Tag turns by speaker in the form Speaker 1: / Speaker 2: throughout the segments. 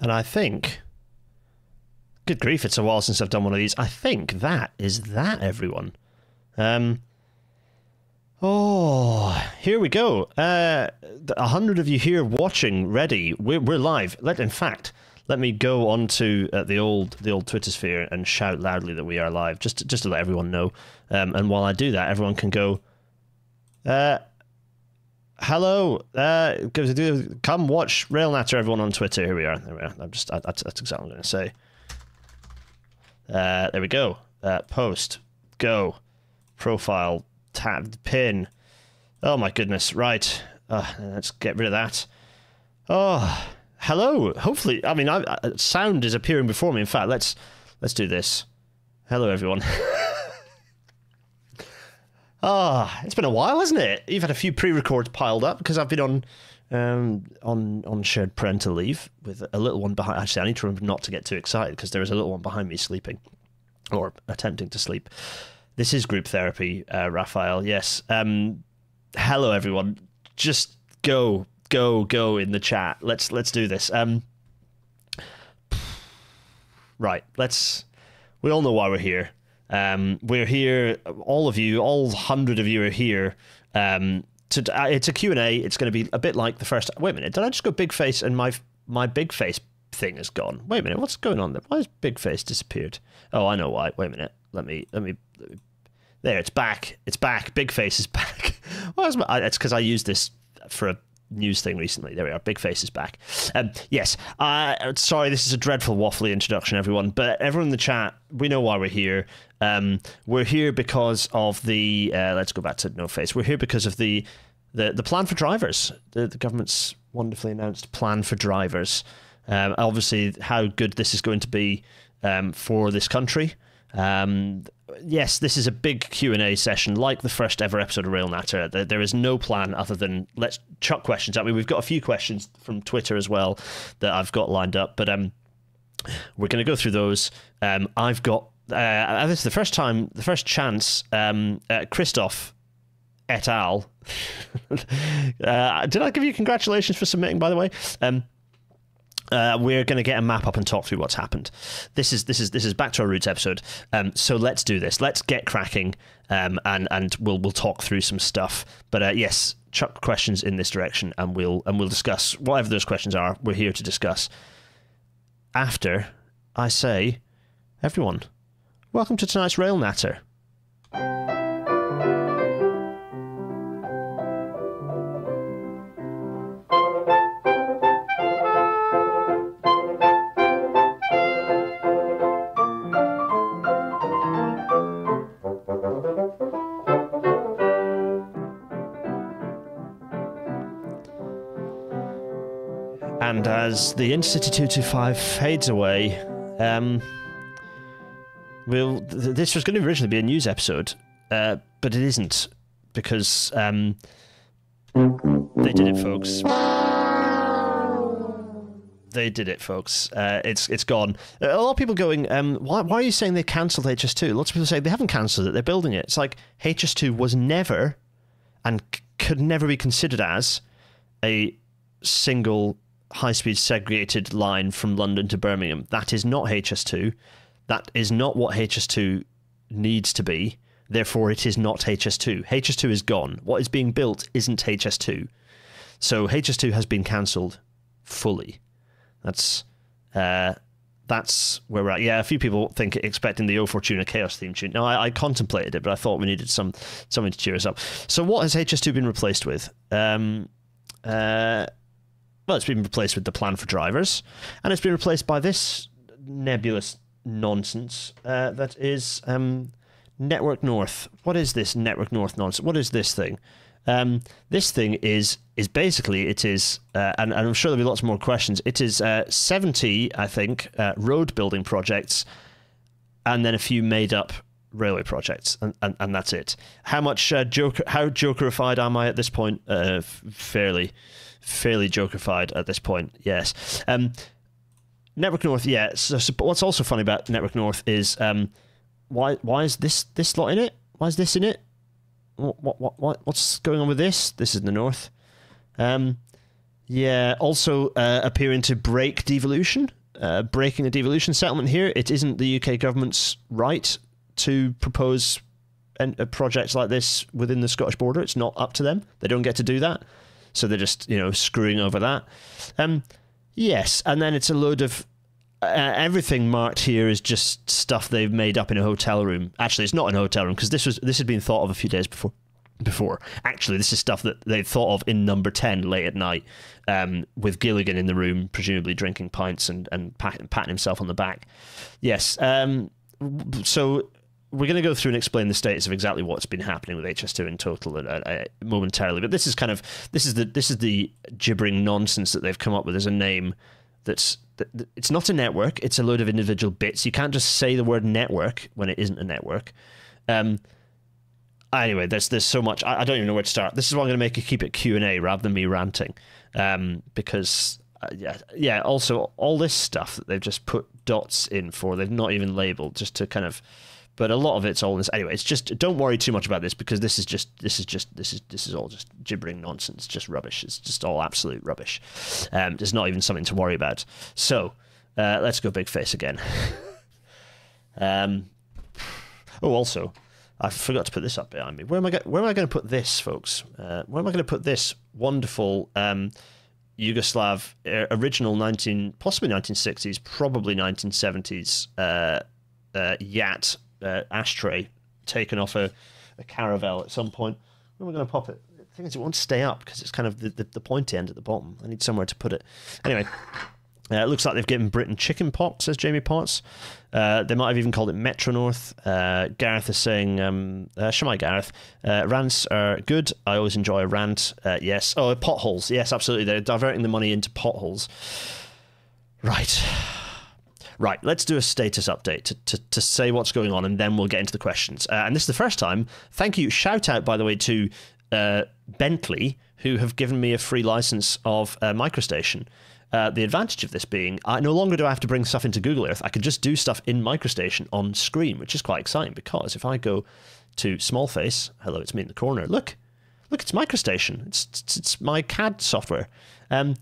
Speaker 1: And I think, good grief, it's a while since I've done one of these. I think that is that, everyone. Um, oh, here we go. Uh, a hundred of you here watching, ready. We're, we're live. Let, in fact, let me go onto uh, the old the old Twitter sphere and shout loudly that we are live, just to, just to let everyone know. Um, and while I do that, everyone can go. Uh, hello, uh, come watch Rail Natter, everyone on Twitter. Here we are. There we are. I'm just, I, that's, that's exactly what I'm going to say. Uh, there we go. Uh, post, go, profile, tab, pin. Oh my goodness, right. Uh, let's get rid of that. Oh, hello. Hopefully, I mean, I, I, sound is appearing before me. In fact, let's let's do this. Hello, everyone. Ah, oh, it's been a while, hasn't it? You've had a few pre-records piled up because I've been on um, on on shared parental leave with a little one behind. Actually, I need to remember not to get too excited because there is a little one behind me sleeping or attempting to sleep. This is group therapy, uh, Raphael. Yes. Um, hello, everyone. Just go, go, go in the chat. Let's let's do this. Um, right. Let's. We all know why we're here. Um, we're here, all of you, all hundred of you are here. Um, to, uh, it's a Q&A. It's going to be a bit like the first. Wait a minute, did I just go big face and my my big face thing is gone? Wait a minute, what's going on there? Why has big face disappeared? Oh, I know why. Wait a minute. Let me let me. Let me there, it's back. It's back. Big face is back. Why is my, it's because I used this for a news thing recently. There we are. Big face is back. Um, yes. Uh, sorry, this is a dreadful waffly introduction, everyone. But everyone in the chat, we know why we're here. Um, we're here because of the. Uh, let's go back to no face. We're here because of the the the plan for drivers. The, the government's wonderfully announced plan for drivers. Um, obviously, how good this is going to be um, for this country. Um, yes, this is a big Q and A session, like the first ever episode of Rail Natter. There, there is no plan other than let's chuck questions at me. We've got a few questions from Twitter as well that I've got lined up, but um, we're going to go through those. Um, I've got uh, this is the first time, the first chance. Um, uh, Christoph et al. uh, did I give you congratulations for submitting? By the way. Um, uh, we're going to get a map up and talk through what's happened. This is this is this is back to our roots episode. Um, so let's do this. Let's get cracking, um, and and we'll we'll talk through some stuff. But uh, yes, chuck questions in this direction, and we'll and we'll discuss whatever those questions are. We're here to discuss. After I say, everyone, welcome to tonight's Rail Natter. As the Intercity 225 fades away, um, we'll, th- this was going to originally be a news episode, uh, but it isn't because um, they did it, folks. They did it, folks. Uh, it's it's gone. A lot of people going, um, why, why are you saying they cancelled HS2? Lots of people say they haven't cancelled it, they're building it. It's like HS2 was never and c- could never be considered as a single high speed segregated line from London to Birmingham. That is not HS2. That is not what HS2 needs to be. Therefore, it is not HS2. HS2 is gone. What is being built isn't HS2. So HS2 has been cancelled fully. That's uh, that's where we're at. Yeah, a few people think expecting the O Fortuna Chaos theme tune. No, I, I, contemplated it, but I thought we needed some something to cheer us up. So, what has HS2 been replaced with? Um, uh, well, it's been replaced with the plan for drivers, and it's been replaced by this nebulous nonsense uh, that is um, Network North. What is this Network North nonsense? What is this thing? Um, this thing is is basically it is, uh, and, and, I'm sure there'll be lots more questions. It is uh, 70, I think, uh, road building projects, and then a few made up railway projects, and, and, and that's it. How much uh, joker? How jokerified am I at this point? Uh, fairly fairly jokerfied at this point. Yes. Um, Network North, yeah. So, so, what's also funny about Network North is um, why why is this this lot in it? Why is this in it? What what what, what's going on with this? This is the North. Um, Yeah, also uh, appearing to break devolution, uh, breaking a devolution settlement here. It isn't the UK government's right to propose an, a project like this within the Scottish border. It's not up to them. They don't get to do that. So they're just, you know, screwing over that. Um, yes, and then it's a load of uh, everything marked here is just stuff they've made up in a hotel room. Actually, it's not in a hotel room because this was this had been thought of a few days before. Before, actually, this is stuff that they thought of in Number Ten late at night, um, with Gilligan in the room, presumably drinking pints and and patting, patting himself on the back. Yes. Um, so we're going to go through and explain the status of exactly what's been happening with HS2 in total uh, uh, momentarily. But this is kind of this is the this is the gibbering nonsense that they've come up with as a name that's that, it's not a network. It's a load of individual bits. You can't just say the word network when it isn't a network. Um, anyway, there's there's so much. I, I, don't even know where to start. This is why I'm going to make you keep it Q and A rather than me ranting, um, because uh, yeah, yeah. Also, all this stuff that they've just put dots in for, they've not even labeled, just to kind of but a lot of it's all this. Anyway it's just don't worry too much about this because this is just this is just this is this is all just gibbering nonsense just rubbish. It's just all absolute rubbish. Um, there's not even something to worry about. So uh, let's go big face again. Um, oh also I forgot to put this up behind me. Where am I go- where am I going to put this folks? Uh, where am I going to put this wonderful um, Yugoslav uh, original 19 possibly 1960s probably 1970s uh, uh, JAT uh, ashtray taken off a, a Caravelle at some point. Am I going to pop it? The thing is, it won't stay up because it's kind of the, the, the pointy end at the bottom. I need somewhere to put it. Anyway, uh, it looks like they've given Britain chicken pox, says Jamie Potts. Uh, they might have even called it Metro North. Uh, Gareth is saying, um, uh, Gareth, uh, rants are good. I always enjoy a rant. Uh, yes. Oh, potholes. Yes, absolutely. They're diverting the money into potholes. Right. Right, let's do a status update to, to, to say what's going on, and then we'll get into the questions. Uh, and this is the first time. Thank you. Shout out, by the way, to uh, Bentley, who have given me a free license of uh, MicroStation. Uh, the advantage of this being, I no longer do I have to bring stuff into Google Earth. I can just do stuff in MicroStation on screen, which is quite exciting because if I go to Smallface, hello, it's me in the corner. Look, look, it's MicroStation. It's it's, it's my CAD software. Um,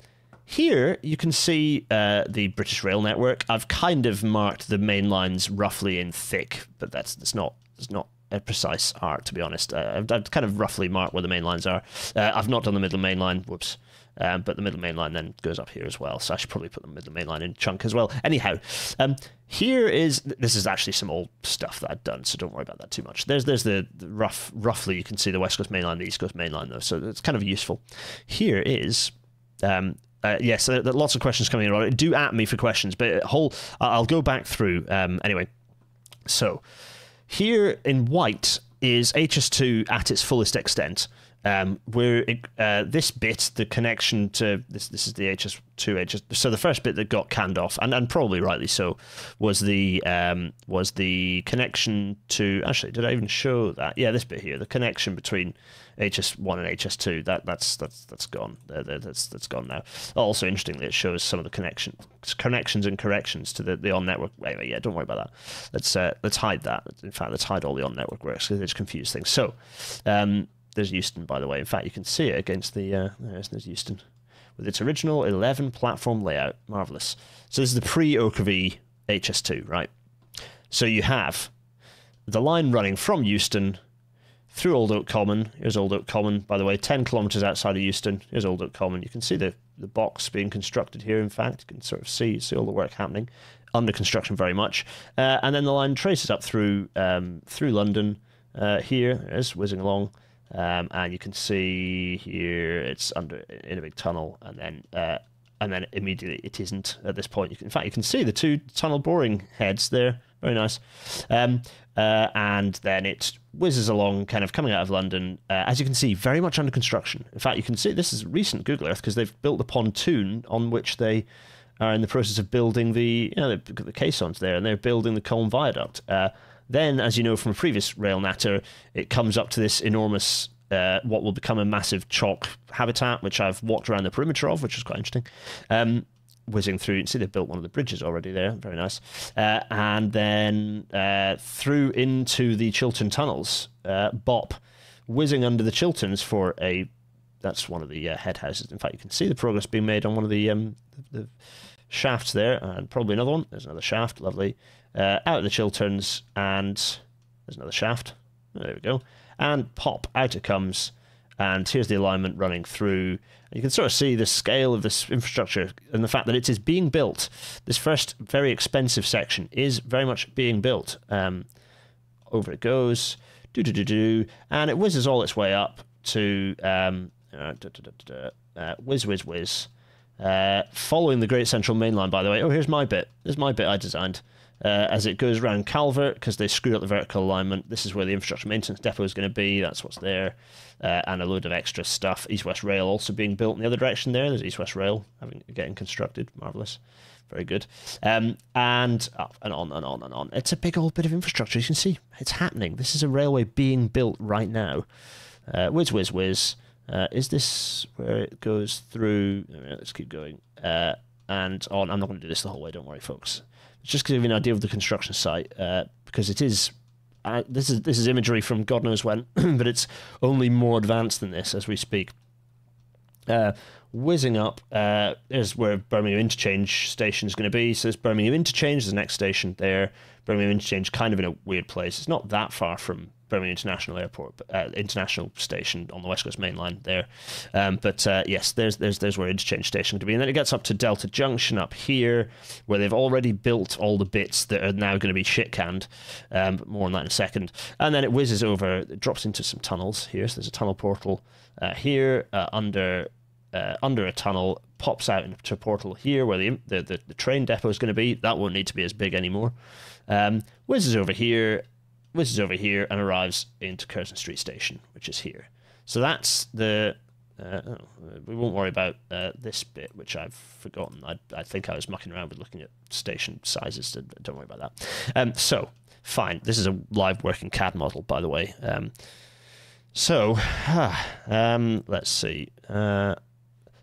Speaker 1: here you can see uh, the British Rail network. I've kind of marked the main lines roughly in thick, but that's that's not it's not a precise art to be honest. Uh, I've, I've, kind of roughly marked where the main lines are. Uh, I've not done the Midland main line. Whoops. Um, but the Midland main line then goes up here as well. So I should probably put the Midland main line in chunk as well. Anyhow, um, here is this is actually some old stuff that I've done, so don't worry about that too much. There's there's the, the rough roughly you can see the West Coast main line, the East Coast main line though, so it's kind of useful. Here is um, uh, yes, uh, lots of questions coming in. Do at me for questions, but whole I'll go back through um, anyway. So here in white is HS2 at its fullest extent. Um, where uh, this bit, the connection to this, this is the HS2 HS. So the first bit that got canned off, and, and probably rightly so, was the um, was the connection to. Actually, did I even show that? Yeah, this bit here, the connection between HS1 and HS2. That that's that's that's gone. That's that's gone now. Also, interestingly, it shows some of the connection connections and corrections to the, the on network. Yeah, don't worry about that. Let's uh, let's hide that. In fact, let's hide all the on network works because it's confused things. So, um, there's Euston, by the way. In fact, you can see it against the uh, there's, there's Euston with its original 11 platform layout. Marvelous. So this is the pre-Oakervee HS2, right? So you have the line running from Euston through Old Oak Common. Here's Old Oak Common, by the way, 10 kilometres outside of Euston. Here's Old Oak Common. You can see the, the box being constructed here, in fact. You can sort of see, see all the work happening. Under construction very much. Uh, and then the line traces up through um, through London. Uh, here, it is whizzing along. Um, and you can see here it's under in a big tunnel, and then uh, and then immediately it isn't at this point. Can, in fact, you can see the two tunnel boring heads there. Very nice. Um, uh, and then it whizzes along, kind of coming out of London. Uh, as you can see, very much under construction. In fact, you can see this is recent Google Earth because they've built the pontoon on which they are in the process of building the, you know, the caissons there, and they're building the Colne Viaduct. Uh, then, as you know from a previous rail natter, it comes up to this enormous uh, what will become a massive chalk habitat, which I've walked around the perimeter of, which is quite interesting. Um, whizzing through. You can see they've built one of the bridges already there. Very nice. Uh, and then uh, through into the Chiltern tunnels. Uh, Bop whizzing under the Chilterns for a that's one of the uh, head houses. In fact, you can see the progress being made on one of the um, the shafts there, and probably another one. There's another shaft, lovely. Uh, out of the Chilterns, and there's another shaft. There we go. And pop, out it comes. And here's the alignment running through. You can sort of see the scale of this infrastructure and the fact that it is being built. This first very expensive section is very much being built. Um, over it goes, do do do do, and it whizzes all its way up to um, uh, da, da, da, uh, whiz whiz whiz. Uh, following the Great Central Main Line, by the way. Oh, here's my bit. There's my bit I designed. Uh, as it goes around Calvert, because they screwed up the vertical alignment. This is where the infrastructure maintenance depot is going to be. That's what's there. Uh, and a load of extra stuff. East West Rail also being built in the other direction there. There's East West Rail having getting constructed. Marvellous. Very good. Um, and up and on and on and on. It's a big old bit of infrastructure. You can see it's happening. This is a railway being built right now. Uh, whiz, whiz, whiz. Uh, is this where it goes through? Let's keep going. Uh, and on. I'm not going to do this the whole way. Don't worry, folks. It's just to give you an idea of the construction site, uh, because it is. Uh, this is this is imagery from God knows when, but it's only more advanced than this as we speak. Uh, whizzing up, uh, there's where Birmingham Interchange Station is going to be. So there's Birmingham Interchange, the next station there. Birmingham Interchange, kind of in a weird place. It's not that far from Birmingham International Airport, uh, International Station on the West Coast Main Line there. Um, but uh, yes, there's there's there's where interchange station to be, and then it gets up to Delta Junction up here, where they've already built all the bits that are now going to be shit canned. Um, more on that in a second. And then it whizzes over, it drops into some tunnels here. So there's a tunnel portal uh, here uh, under uh, under a tunnel, pops out into a portal here where the the, the, the train depot is going to be. That won't need to be as big anymore. Um, whizzes over here whizzes over here and arrives into Curzon Street Station, which is here. So that's the. Uh, we won't worry about uh, this bit, which I've forgotten. I, I think I was mucking around with looking at station sizes. So don't worry about that. Um, so, fine. This is a live working CAD model, by the way. Um, so, um, let's see. Uh,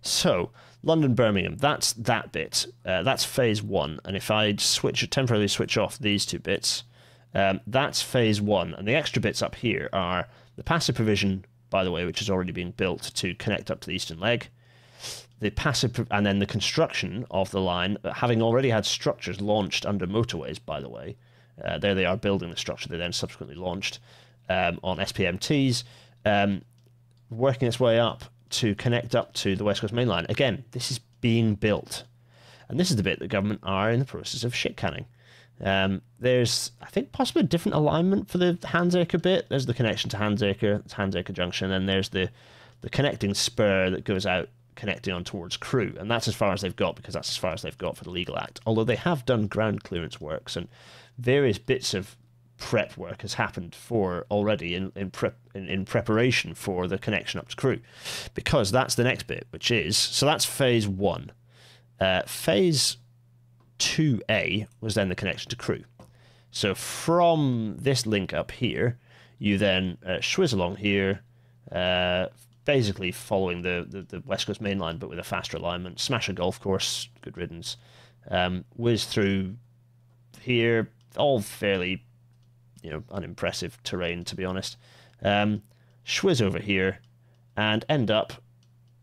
Speaker 1: so, London Birmingham, that's that bit. Uh, that's phase one. And if I switch temporarily switch off these two bits, um, that's phase one. And the extra bits up here are the passive provision, by the way, which is already being built to connect up to the eastern leg. The passive, and then the construction of the line, having already had structures launched under motorways, by the way. Uh, there they are building the structure they then subsequently launched um, on SPMTs, um, working its way up to connect up to the West Coast Main Line. Again, this is being built. And this is the bit that government are in the process of shit canning. Um, there's, I think, possibly a different alignment for the Handsacre bit. There's the connection to Handsacre, Handsacre Junction, and there's the the connecting spur that goes out connecting on towards Crewe, and that's as far as they've got because that's as far as they've got for the legal act. Although they have done ground clearance works and various bits of prep work has happened for already in in prep in, in preparation for the connection up to Crewe, because that's the next bit, which is so that's phase one. Uh, phase 2A was then the connection to Crewe. So from this link up here, you then uh, swizz along here, uh, basically following the, the, the, West Coast Main Line, but with a faster alignment. Smash a golf course, good riddance. Um, whiz through here, all fairly, you know, unimpressive terrain to be honest. Um, swizz over here, and end up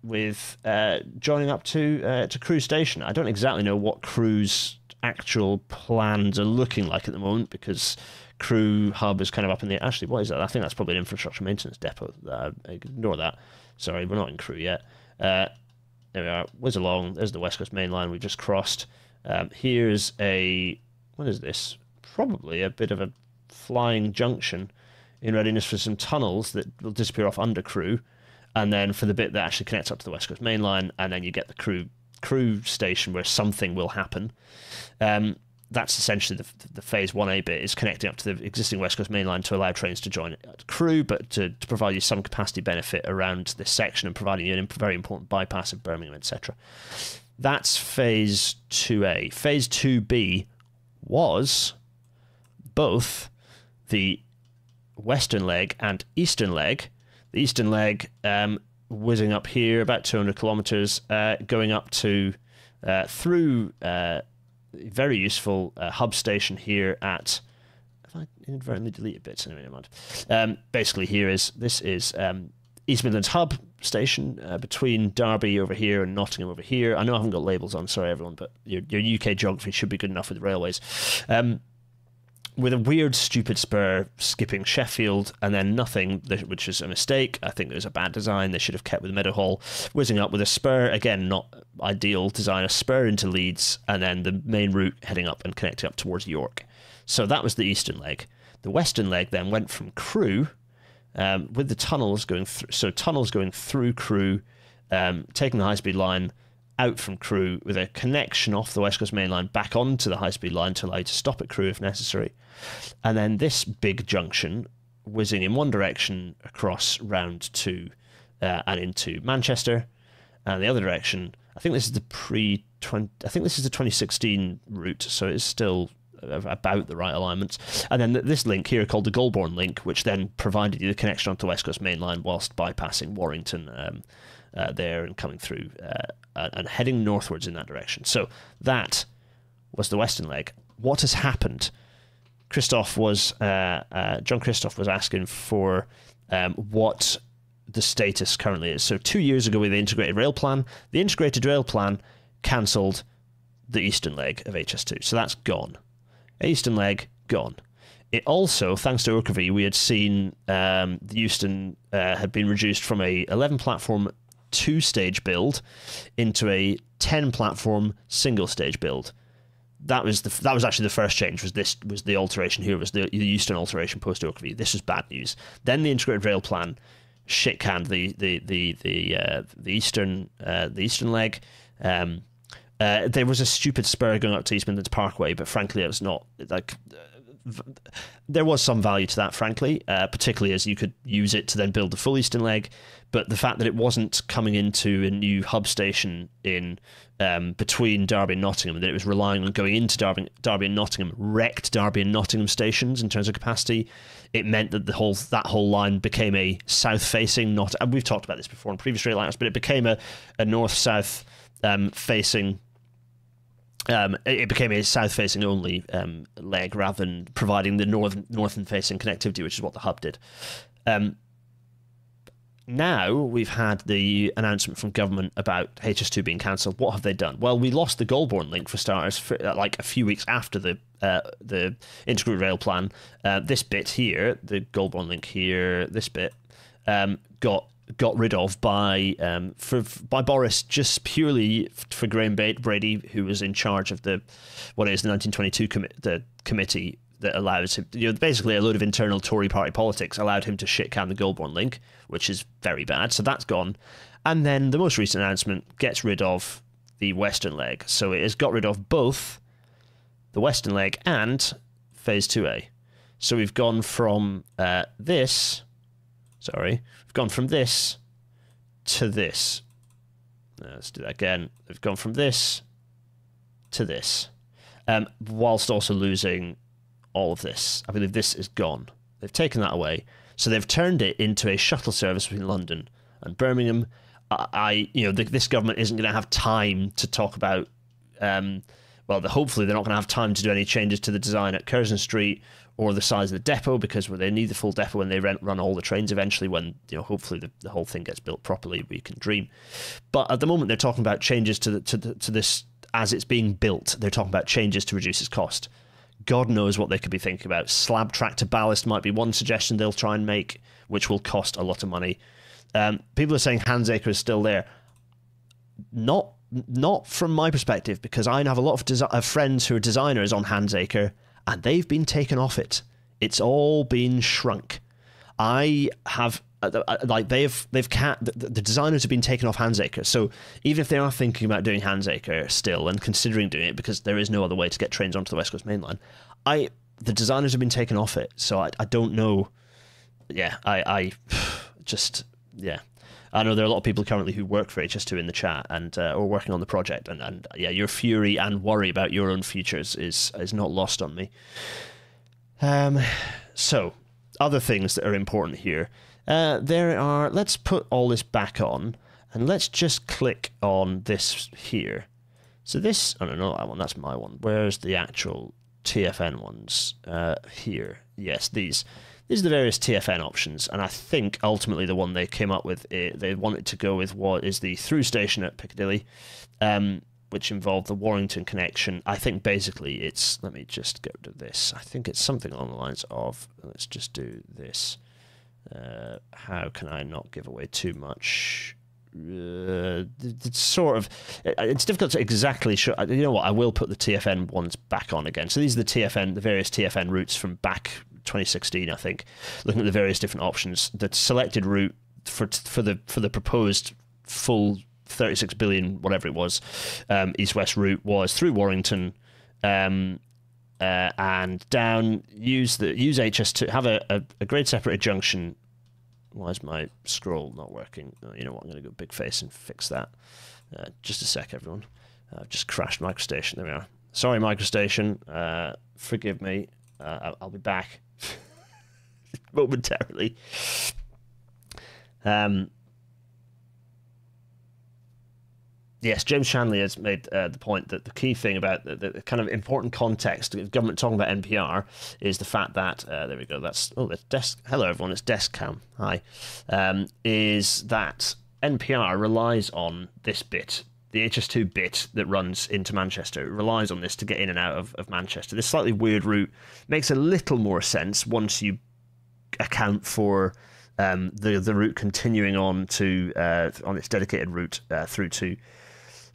Speaker 1: with uh, joining up to uh, to Crewe Station. I don't exactly know what Crewe's actual plans are looking like at the moment because Crewe hub is kind of up in the actually what is that? I think that's probably an infrastructure maintenance depot. Uh, ignore that. Sorry, we're not in Crewe yet. Uh, there we are. Whiz along. There's the West Coast Main Line we just crossed. Um, here's a what is this? Probably a bit of a flying junction in readiness for some tunnels that will disappear off under Crewe and then for the bit that actually connects up to the West Coast Main Line, and then you get the crew Crewe station where something will happen. Um, that's essentially the, the phase 1A bit is connecting up to the existing West Coast Main Line to allow trains to join Crewe, but to, to provide you some capacity benefit around this section and providing you a very important bypass of Birmingham, etc. That's phase 2A. Phase 2B was both the western leg and eastern leg the eastern leg um, whizzing up here about 200 kilometers, uh, going up to uh, through uh, very useful uh, hub station here at. If I inadvertently deleted bits, anyway, never mind. Um, basically, here is this is um, East Midlands Hub station uh, between Derby over here and Nottingham over here. I know I haven't got labels on, sorry everyone, but your, your UK geography should be good enough with railways. Um, with a weird, stupid spur skipping Sheffield and then nothing, which is a mistake. I think it was a bad design. They should have kept with Meadowhall. Whizzing up with a spur, again, not ideal design, a spur into Leeds and then the main route heading up and connecting up towards York. So that was the eastern leg. The western leg then went from Crewe um, with the tunnels going through. So tunnels going through Crewe, um, taking the high speed line out from Crewe with a connection off the West Coast Main Line back onto the high speed line to allow you to stop at Crewe if necessary. And then this big junction whizzing in one direction across round two uh, and into Manchester, and the other direction. I think this is the pre twenty. I think this is the 2016 route, so it's still about the right alignments. And then this link here called the Golborne link, which then provided you the connection onto the West Coast Main Line whilst bypassing Warrington um, uh, there and coming through uh, and heading northwards in that direction. So that was the western leg. What has happened? Christoph was uh, uh John Christoph was asking for um, what the status currently is. So two years ago with the integrated rail plan, the integrated rail plan cancelled the eastern leg of HS2, so that's gone. Eastern leg gone. It also, thanks to Oakervee, we had seen um, the Euston uh, had been reduced from a 11 platform two stage build into a 10 platform single stage build. That was the that was actually the first change. Was this was the alteration here? Was the, the Euston alteration post Oakervee? This was bad news. Then the integrated rail plan shit canned the the the the uh, the eastern uh, the eastern leg. Um, uh, there was a stupid spur going up to East Midlands Parkway, but frankly, it was not like there was some value to that, frankly, uh, particularly as you could use it to then build the full eastern leg. But the fact that it wasn't coming into a new hub station in um, between Derby and Nottingham, that it was relying on going into Derby, Derby and Nottingham, wrecked Derby and Nottingham stations in terms of capacity. It meant that the whole that whole line became a south-facing, not and we've talked about this before in previous rail lines, but it became a, a north-south um, facing um, it became a south-facing only um, leg rather than providing the north northern-facing connectivity, which is what the hub did. Um, now we've had the announcement from government about HS2 being cancelled. What have they done? Well, we lost the Golborne link for starters, for, uh, like a few weeks after the uh, the integrated rail plan. Uh, this bit here, the Golborne link here, this bit um, got got rid of by um, for by Boris just purely for Graham Brady, who was in charge of the what is the 1922 com- the committee that allows him, you know, basically a load of internal Tory party politics allowed him to shit can the Golborne link, which is very bad. So that's gone. And then the most recent announcement gets rid of the Western leg. So it has got rid of both the Western leg and Phase 2A. So we've gone from uh, this, sorry, We've gone from this to this. let's do that again. We've gone from this to this, um, whilst also losing all of this. I believe this is gone. They've taken that away, so they've turned it into a shuttle service between London and Birmingham. I, I you know, the, this government isn't going to have time to talk about. Um, well, hopefully they're not going to have time to do any changes to the design at Curzon Street or the size of the depot because they need the full depot when they rent, run all the trains eventually when you know hopefully the, the whole thing gets built properly we can dream but at the moment they're talking about changes to the, to the, to this as it's being built they're talking about changes to reduce its cost god knows what they could be thinking about slab track to ballast might be one suggestion they'll try and make which will cost a lot of money um, people are saying Handsacre is still there not not from my perspective because I have a lot of, desi- friends who are designers on Handsacre and they've been taken off it. It's all been shrunk. I have uh, uh, like they've they've cat the, the, designers have been taken off Handsacre. So even if they are thinking about doing Handsacre still and considering doing it because there is no other way to get trains onto the West Coast Main Line, I the designers have been taken off it. So I, I don't know. Yeah, I I just yeah. I know there are a lot of people currently who work for HS2 in the chat and uh, are working on the project, and, and yeah, your fury and worry about your own futures is is not lost on me. Um, so other things that are important here. Uh, there are. Let's put all this back on, and let's just click on this here. So this, oh no, not that one. That's my one. Where's the actual TFN ones? Uh, here. Yes, these. these are the various TFN options, and I think ultimately the one they came up with, eh, they wanted to go with what is the through station at Piccadilly, um, which involved the Warrington connection. I think basically it's, let me just rid of this. I think it's something along the lines of, let's just do this. Uh, how can I not give away too much? Uh, it's sort of it's difficult to exactly show. You know what? I will put the TFN ones back on again. So these are the TFN, the various TFN routes from back 2016, I think. Looking at the various different options, the selected route for for the for the proposed full 36 billion, whatever it was, um, east-west route was through Warrington. Um, uh, and down use the use HS2 have a, a, a grade separated junction why is my scroll not working? Oh, you know what? I'm going to go big face and fix that. Uh, just a sec, everyone. I've just crashed MicroStation. There we are. Sorry, MicroStation. Uh, forgive me. Uh, I'll, I'll, be back momentarily. Um, yes, James Shanley has made uh, the point that the key thing about the, the, kind of important context of government talking about NPR is the fact that uh, there we go. That's oh, that's desk. Hello, everyone. It's desk cam. Hi. Um, is that NPR relies on this bit. The HS2 bit that runs into Manchester it relies on this to get in and out of, of Manchester. This slightly weird route makes a little more sense once you account for um, the the route continuing on to uh, on its dedicated route uh, through to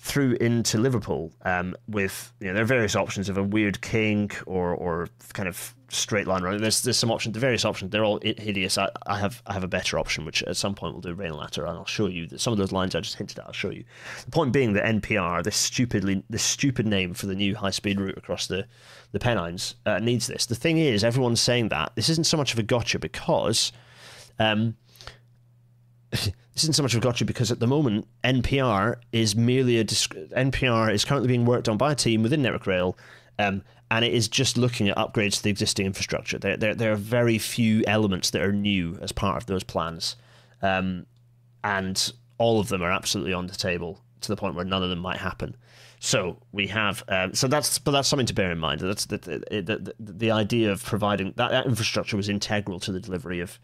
Speaker 1: through into Liverpool um, with you know there are various options of a weird king or or kind of straight line running. There's there's some options, the various options. They're all hideous. I, I have I have a better option, which at some point we'll do Rail Natter, and I'll show you that some of those lines I just hinted at. I'll show you. The point being that NPR, this stupidly this stupid name for the new high speed route across the the Pennines, uh, needs this. The thing is, everyone's saying that this isn't so much of a gotcha because. Um, this isn't so much of a gotcha because at the moment NPR is merely a NPR is currently being worked on by a team within Network Rail, um, and it is just looking at upgrades to the existing infrastructure. There, there, there are very few elements that are new as part of those plans, um, and all of them are absolutely on the table to the point where none of them might happen. So we have, um, so that's, but that's something to bear in mind. That's the the, the, the idea of providing that, that, infrastructure was integral to the delivery of,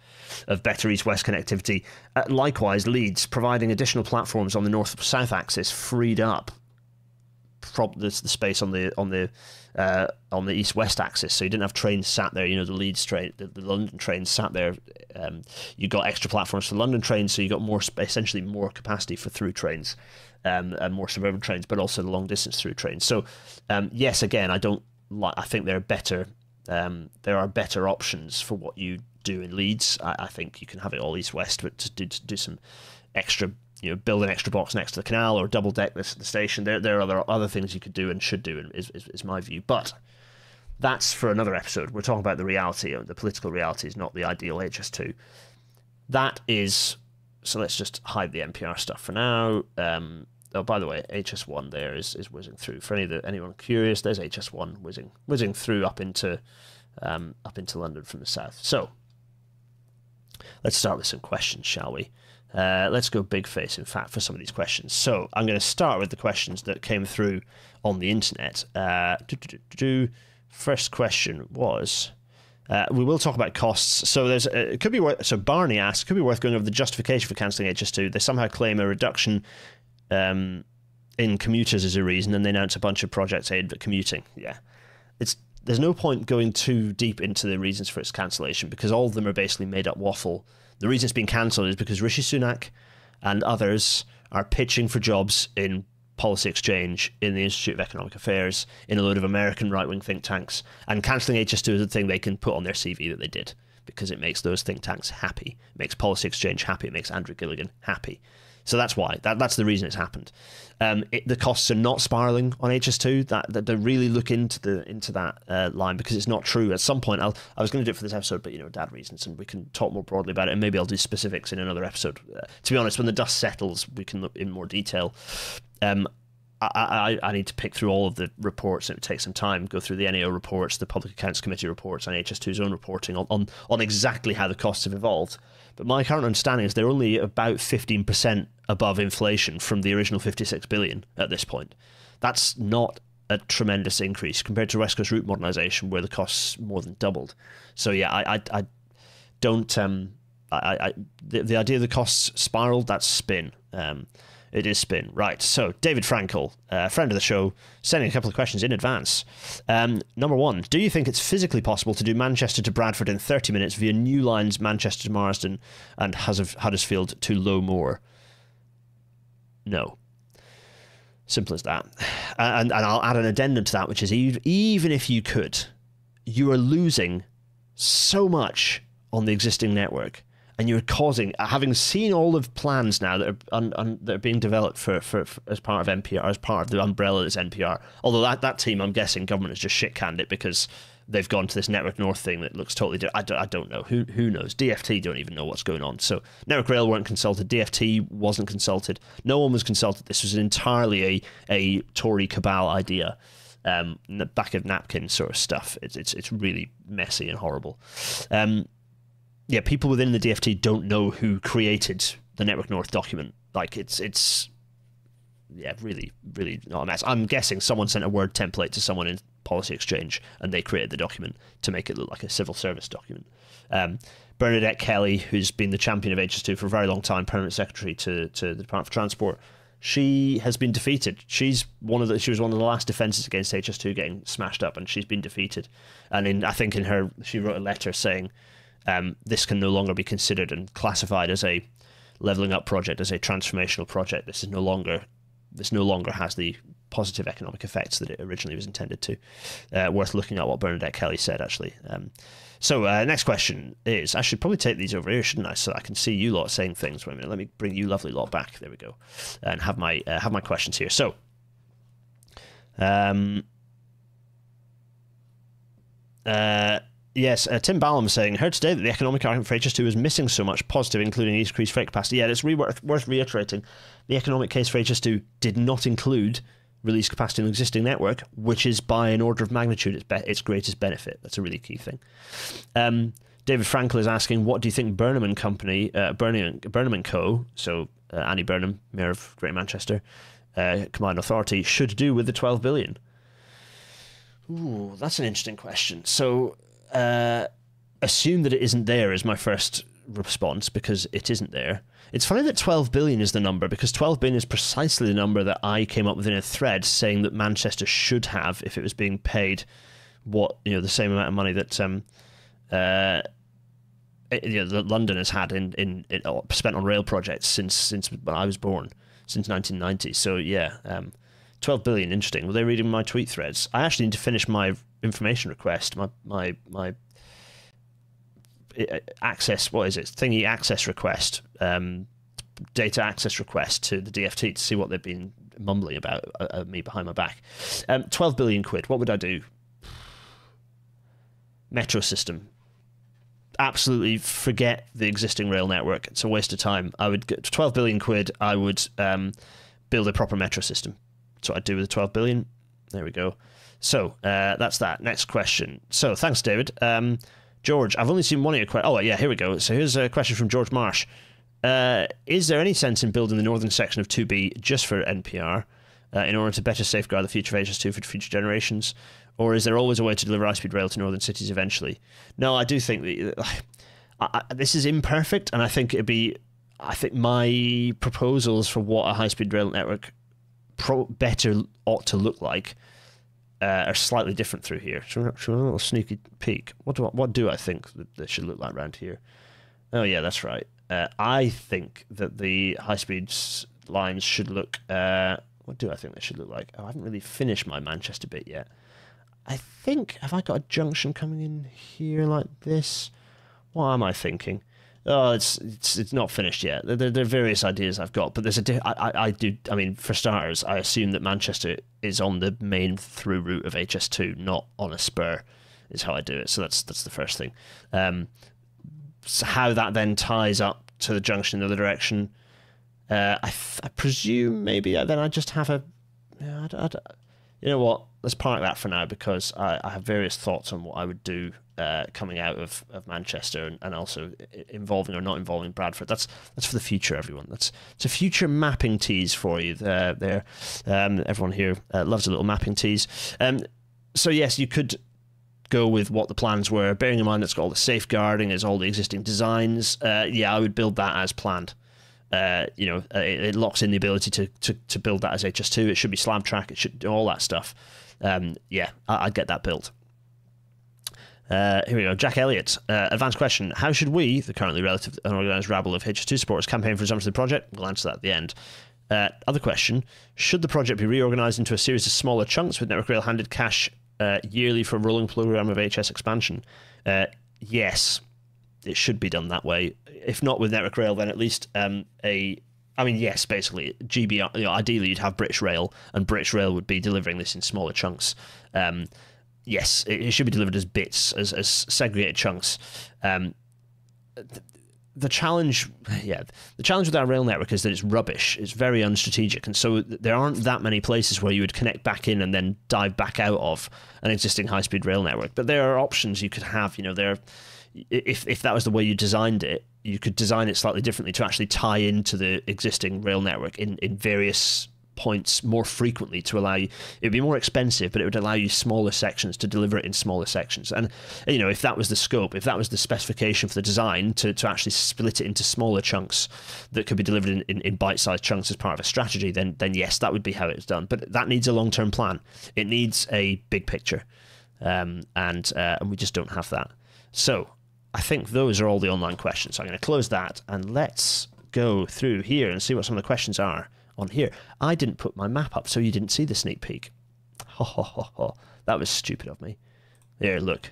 Speaker 1: of better east-west connectivity. Uh, likewise, Leeds providing additional platforms on the north-south axis freed up prop the, the space on the on the uh, on the east-west axis, so you didn't have trains sat there. You know, the Leeds train, the, the London trains sat there. Um, you got extra platforms for London trains, so you got more essentially more capacity for through trains um, and more suburban trains, but also the long distance through trains. So, um, yes, again, I don't like. I think there are better. Um, there are better options for what you do in Leeds. I, I think you can have it all east west, but to do, to do some extra, you know, build an extra box next to the canal or double deck this at the station. There, there are other other things you could do and should do. Is, is, is my view, but that's for another episode. We're talking about the reality, the political reality is not the ideal HS2. That is so let's just hide the NPR stuff for now. Um, oh, by the way, HS1 there is, is whizzing through. For any the, anyone curious, there's HS1 whizzing whizzing through up into um, up into London from the south. So let's start with some questions, shall we? Uh, let's go big face, in fact, for some of these questions. So I'm going to start with the questions that came through on the internet. Uh, First question was uh, we will talk about costs. So there's uh, it could be worth. So Barney asked, could be worth going over the justification for cancelling HS2. They somehow claim a reduction um, in commuters as a reason, and they announce a bunch of projects aimed at commuting. Yeah, it's there's no point going too deep into the reasons for its cancellation because all of them are basically made up waffle. The reason it's been cancelled is because Rishi Sunak and others are pitching for jobs in policy exchange in the Institute of Economic Affairs in a load of American right wing think tanks, and cancelling HS2 is a thing they can put on their CV that they did because it makes those think tanks happy, it makes policy exchange happy, it makes Andrew Gilligan happy. So that's why. That, that's the reason it's happened. Um, it, the costs are not spiraling on HS2. That, that they really look into the into that uh, line because it's not true. At some point, I'll, I was going to do it for this episode, but you know, dad reasons, and we can talk more broadly about it. And maybe I'll do specifics in another episode. Uh, to be honest, when the dust settles, we can look in more detail. Um, I, I, I, need to pick through all of the reports. It would take some time. Go through the NAO reports, the Public Accounts Committee reports, and HS2's own reporting on, on, on exactly how the costs have evolved. But my current understanding is they're only about 15% above inflation from the original 56 billion at this point. That's not a tremendous increase compared to West Coast route modernisation, where the costs more than doubled. So yeah, I, I, I don't. Um, I, I, the, the idea of the costs spiraled. That's spin. Um, it is spin. Right. So, David Frankel, uh, friend of the show, sending a couple of questions in advance. Um, number one Do you think it's physically possible to do Manchester to Bradford in 30 minutes via new lines Manchester to Marsden and Huddersfield to Low Moor? No. Simple as that. And, and I'll add an addendum to that, which is even if you could, you are losing so much on the existing network and you're causing, having seen all of plans now that are un, un, that are being developed for, for, for, as part of NPR, as part of the umbrella that's NPR. Although that, that team, I'm guessing, government has just shit canned it because they've gone to this Network North thing that looks totally different. I don't, I don't know. Who who knows? DFT don't even know what's going on. So Network Rail weren't consulted. DFT wasn't consulted. No one was consulted. This was entirely a a Tory cabal idea. Um, back of napkin sort of stuff. It's it's it's really messy and horrible. Um, yeah, people within the DFT don't know who created the Network North document. Like it's it's yeah, really, really not a mess. I'm guessing someone sent a Word template to someone in Policy Exchange and they created the document to make it look like a civil service document. Um, Bernadette Kelly, who's been the champion of HS2 for a very long time, permanent secretary to, to the Department for Transport, she has been defeated. She's one of the she was one of the last defences against HS2 getting smashed up, and she's been defeated. And in I think in her she wrote a letter saying um, this can no longer be considered and classified as a leveling up project, as a transformational project. This is no longer this no longer has the positive economic effects that it originally was intended to. Uh, worth looking at what Bernadette Kelly said actually. Um, so uh, next question is I should probably take these over here, shouldn't I? So I can see you lot saying things. Wait a minute, let me bring you lovely lot back. There we go, and have my uh, have my questions here. So. Um, uh, Yes, uh, Tim Ballum saying, heard today that the economic argument for HS2 is missing so much positive, including increased freight capacity. Yeah, it's re- worth, reiterating. The economic case for HS2 did not include release capacity in the existing network, which is by an order of magnitude its, be- its greatest benefit. That's a really key thing. Um, David Frankel is asking, what do you think Burnham and Company, uh, Burnham, Burnham and Co., so uh, Andy Burnham, Mayor of Greater Manchester, uh, Combined Authority, should do with the 12 billion? Ooh, that's an interesting question. So uh, assume that it isn't there is my first response because it isn't there. It's funny that 12 billion is the number because 12 billion is precisely the number that I came up with in a thread saying that Manchester should have if it was being paid what you know the same amount of money that um uh you know, that London has had in, in, in spent on rail projects since since when I was born since 1990. So yeah, um, 12 billion. Interesting. Were they reading my tweet threads? I actually need to finish my information request, my my my uh, access. What is it? Thingy access request, um, data access request to the DFT to see what they've been mumbling about uh, uh, me behind my back. Um, Twelve billion quid. What would I do? Metro system. Absolutely forget the existing rail network. It's a waste of time. I would get 12 billion quid. I would um, build a proper metro system. That's what I'd do with the 12 billion. There we go. So uh, that's that. Next question. So thanks, David. Um, George, I've only seen one of your questions. Oh, yeah, here we go. So here's a question from George Marsh. Uh, is there any sense in building the northern section of 2B just for NPR uh, in order to better safeguard the future of HS2 for future generations? Or is there always a way to deliver high speed rail to northern cities eventually? No, I do think that uh, I, this is imperfect, and I think it'd be. I think my proposals for what a high speed rail network pro- better ought to look like uh, are slightly different through here. Should we, should we a little sneaky peek? What do I, what do I think that they should look like around here? Oh yeah, that's right. Uh, I think that the high speed lines should look. Uh, what do I think they should look like? Oh, I haven't really finished my Manchester bit yet. I think have I got a junction coming in here like this? What am I thinking? Oh, it's it's it's not finished yet. There, there, are various ideas I've got, but there's a. I, I, I do. I mean, for starters, I assume that Manchester is on the main through route of HS2, not on a spur. Is how I do it. So that's that's the first thing. Um, so how that then ties up to the junction in the other direction. Uh, I, I presume maybe then I just have a. Yeah, I, I, you know what? Let's park that for now because I, I have various thoughts on what I would do uh, coming out of, of Manchester and, and also involving or not involving Bradford. That's that's for the future, everyone. That's it's a future mapping tease for you there. there. Um, everyone here uh, loves a little mapping tease. Um, so yes, you could go with what the plans were, bearing in mind it's got all the safeguarding, it's all the existing designs. Uh, yeah, I would build that as planned. Uh, you know, uh, it, it, locks in the ability to, to, to build that as HS2. It should be slab track. It should do all that stuff. Um, yeah, I, would get that built. Uh, here we go. Jack Elliott. Uh, advanced question. How should we, the currently relative unorganized rabble of HS2 supporters, campaign for resumption of the project? We'll answer that at the end. Uh, other question. Should the project be reorganized into a series of smaller chunks with Network Rail handed cash uh, yearly for a rolling program of HS expansion? Uh, yes, it should be done that way. If not with Network Rail, then at least um, a I mean, yes, basically, GB. You know, ideally, you'd have British Rail, and British Rail would be delivering this in smaller chunks. Um, yes, it, it, should be delivered as bits, as, as segregated chunks. Um, the, the challenge, yeah, the challenge with our rail network is that it's rubbish. It's very unstrategic, and so there aren't that many places where you would connect back in and then dive back out of an existing high-speed rail network. But there are options you could have. You know, there, if if that was the way you designed it, you could design it slightly differently to actually tie into the existing rail network in, in various points more frequently to allow you it would be more expensive but it would allow you smaller sections to deliver it in smaller sections. And you know if that was the scope if that was the specification for the design to, to actually split it into smaller chunks that could be delivered in, in, in bite-sized chunks as part of a strategy then then yes that would be how it's done. But that needs a long-term plan. It needs a big picture. Um, and uh, and we just don't have that. So I think those are all the online questions. So I'm going to close that and let's go through here and see what some of the questions are on here. I didn't put my map up, so you didn't see the sneak peek. Ho, ho, ho, ho. That was stupid of me. Here, look.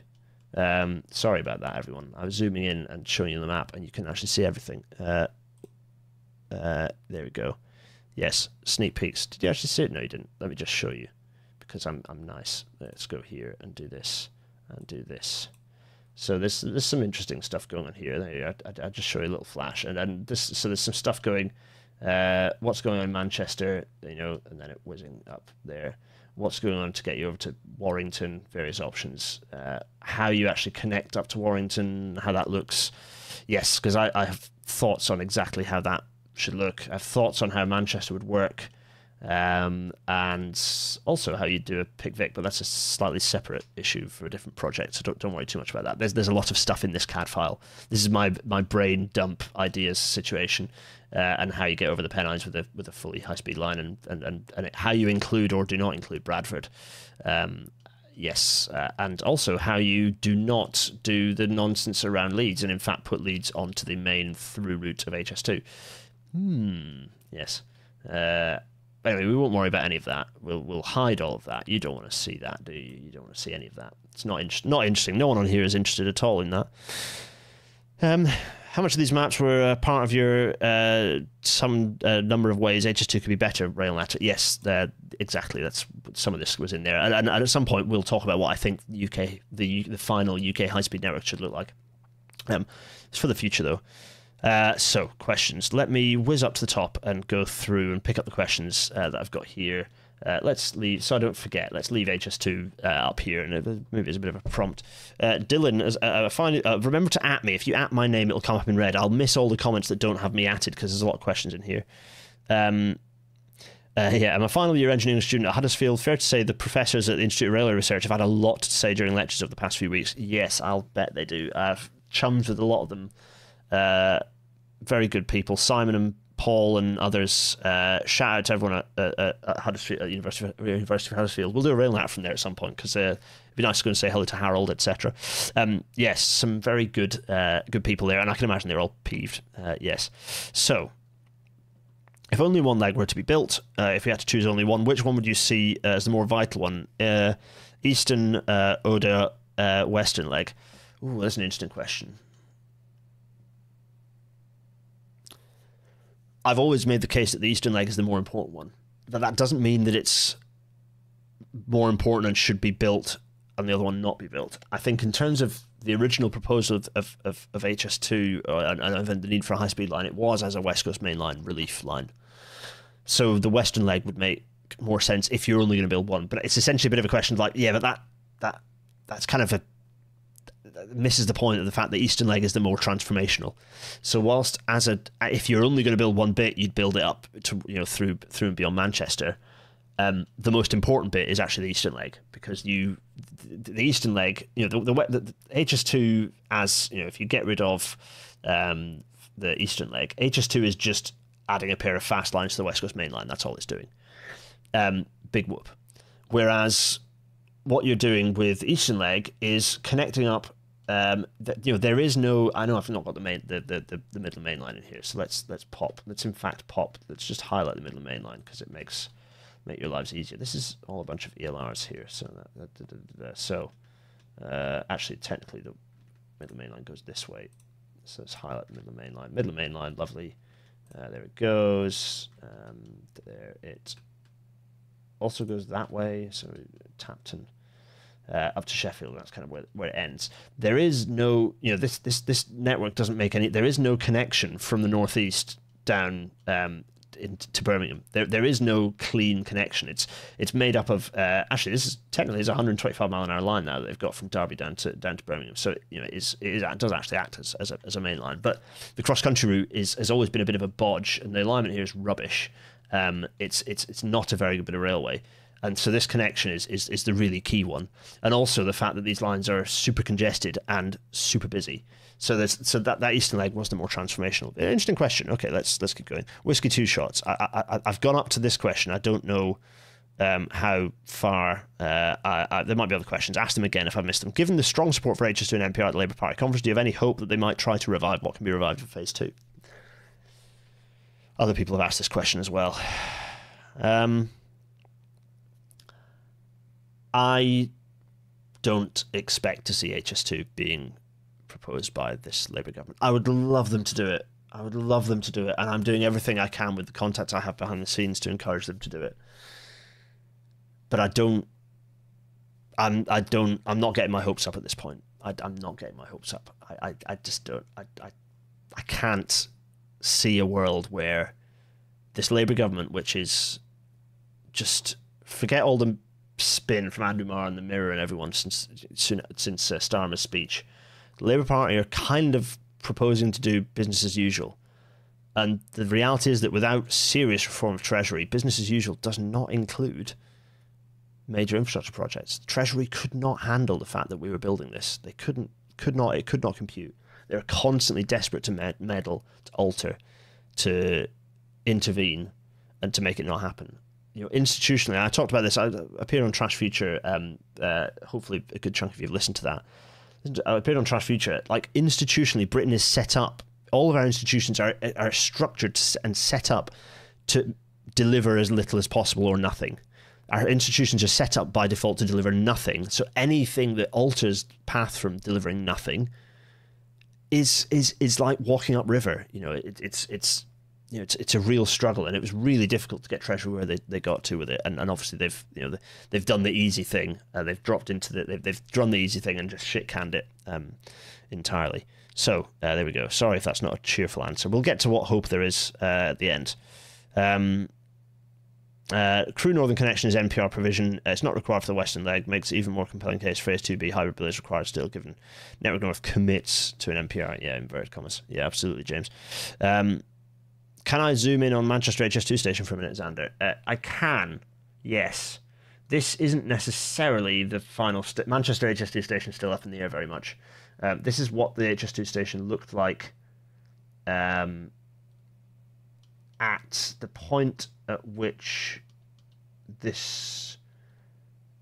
Speaker 1: Um, sorry about that, everyone. I was zooming in and showing you the map, and you can actually see everything. Uh, uh, there we go. Yes, sneak peeks. Did you actually see it? No, you didn't. Let me just show you, because I'm I'm nice. Let's go here and do this and do this. So there's there's some interesting stuff going on here. There go. I, will just show you a little flash, and then this. So there's some stuff going. Uh, what's going on in Manchester? You know, and then it whizzing up there. What's going on to get you over to Warrington? Various options. Uh, how you actually connect up to Warrington? How that looks? Yes, because I, I have thoughts on exactly how that should look. I have thoughts on how Manchester would work um, and also how you do a Picc-Vic, but that's a slightly separate issue for a different project. So don't, don't worry too much about that. There's there's a lot of stuff in this CAD file. This is my my brain dump ideas situation, uh, and how you get over the Pennines with a with a fully high speed line, and and and, and how you include or do not include Bradford. Um, yes, uh, and also how you do not do the nonsense around Leeds, and in fact put Leeds onto the main through route of HS2. Hmm. Yes. Uh, anyway, we won't worry about any of that. We'll we'll hide all of that. You don't want to see that, do you? You don't want to see any of that. It's not in- not interesting. No one on here is interested at all in that. Um, how much of these maps were uh, part of your uh, some uh, number of ways HS2 could be better railnet? Yes, exactly. That's some of this was in there, and, and, at some point we'll talk about what I think UK the the final UK high speed network should look like. Um, it's for the future though. Uh, so, questions. Let me whiz up to the top and go through and pick up the questions uh, that I've got here. Uh, let's leave, so I don't forget, let's leave HS2 uh, up here, and maybe it's a bit of a prompt. Uh, Dylan, as, find, remember to at me. If you at my name, it'll come up in red. I'll miss all the comments that don't have me atted because there's a lot of questions in here. Um, uh, yeah, I'm a final year engineering student at Huddersfield. Fair to say the professors at the Institute of Railway Research have had a lot to say during lectures over the past few weeks. Yes, I'll bet they do. I've chums with a lot of them. Uh, very good people, Simon and Paul and others. Uh, shout out to everyone at, at, at Huddersfield, at University, University of Huddersfield. We'll do a Rail Natter from there at some point because uh, it'd be nice to go and say hello to Harold, etc. Um, yes, some very good uh, good people there, and I can imagine they're all peeved. Uh, yes, so. If only one leg were to be built, uh, if we had to choose only one, which one would you see as the more vital one? Eastern, Oder, Western leg? Ooh, that's an interesting question. I've always made the case that the Eastern leg is the more important one. But that doesn't mean that it's more important and should be built and the other one not be built. I think in terms of the original proposal of, of, of, of HS2 uh, and, and the need for a high speed line, it was as a West Coast main line relief line. So the Western leg would make more sense if you're only going to build one. But it's essentially a bit of a question of like, yeah, but that that that's kind of a misses the point of the fact that Eastern Leg is the more transformational. So whilst as a if you're only going to build one bit, you'd build it up to you know through through and beyond Manchester. Um, the most important bit is actually the eastern leg because you, the eastern leg, you know, the, the, the HS2 as you know, if you get rid of um, the eastern leg, HS2 is just adding a pair of fast lines to the West Coast Main Line. That's all it's doing. Um, big whoop. Whereas what you're doing with eastern leg is connecting up. Um, you know there is no. I know I've not got the main the, the, the, the Midland main line in here, so let's let's pop. Let's in fact pop. Let's just highlight the Midland main line because it makes make your lives easier. This is all a bunch of ELRs here. So that, that, that, so uh, actually technically the Midland main line goes this way. So let's highlight the Midland main line. Midland main line, lovely. Uh, there it goes. Um, there it also goes that way. So Tapton uh, up to Sheffield. That's kind of where, where it ends. There is no, you know, this this this network doesn't make any. There is no connection from the northeast down um, to Birmingham. There there is no clean connection. It's it's made up of uh, actually this is technically is a 125 mile an hour line now that they've got from Derby down to down to Birmingham. So you know it, is, it, is, it does actually act as, as a as a main line. But the cross country route is has always been a bit of a bodge, and the alignment here is rubbish. Um, it's it's it's not a very good bit of railway. And so this connection is, is, is the really key one. And also the fact that these lines are super congested and super busy. So there's so that, that eastern leg was the more transformational. Interesting question. Okay, let's let's keep going. Whiskey two shots. I, I I've gone up to this question. I don't know um, how far. Uh, I, I, there might be other questions. Ask them again if I missed them. Given the strong support for HS2 and NPR at the Labour Party conference, do you have any hope that they might try to revive what can be revived for phase two? Other people have asked this question as well. Um, I don't expect to see HS2 being proposed by this Labour government. I would love them to do it. I would love them to do it, and I'm doing everything I can with the contacts I have behind the scenes to encourage them to do it. But I don't. I'm. I don't. I'm not getting my hopes up at this point. I, am not getting my hopes up. I. I, I just don't. I, I. I can't see a world where this Labour government, which is just forget all the spin from Andrew Marr and the Mirror and everyone since since uh, Starmer's speech, the Labour Party are kind of proposing to do business as usual. And the reality is that without serious reform of Treasury, business as usual does not include major infrastructure projects. Treasury could not handle the fact that we were building this. They couldn't, could not, it could not compute. They're constantly desperate to med- meddle, to alter, to intervene, and to make it not happen. You know, institutionally, I talked about this. I appear on Trash Future. Um, uh, hopefully, a good chunk of you have listened to that. I appeared on Trash Future. Like institutionally, Britain is set up. All of our institutions are are structured and set up to deliver as little as possible or nothing. Our institutions are set up by default to deliver nothing. So anything that alters path from delivering nothing is is is like walking upriver. You know, it, it's it's you know, it's, it's a real struggle, and it was really difficult to get Treasury where they, they got to with it. And, and obviously they've you know they've done the easy thing. Uh, they've dropped into the they've, they've done the easy thing and just shit canned it um, entirely. So uh, there we go. Sorry if that's not a cheerful answer. We'll get to what hope there is uh, at the end. Um, uh, Crewe Northern Connection is NPR provision. Uh, it's not required for the Western leg. Makes even more compelling case. Phase 2B hybrid bill is required still, given Network North commits to an NPR. Yeah, inverted commas. Yeah, absolutely, James. Um, can I zoom in on Manchester HS2 station for a minute, Xander? Uh, I can, yes. This isn't necessarily the final. St- Manchester HS2 station still up in the air very much. Um, this is what the HS2 station looked like um, at the point at which this.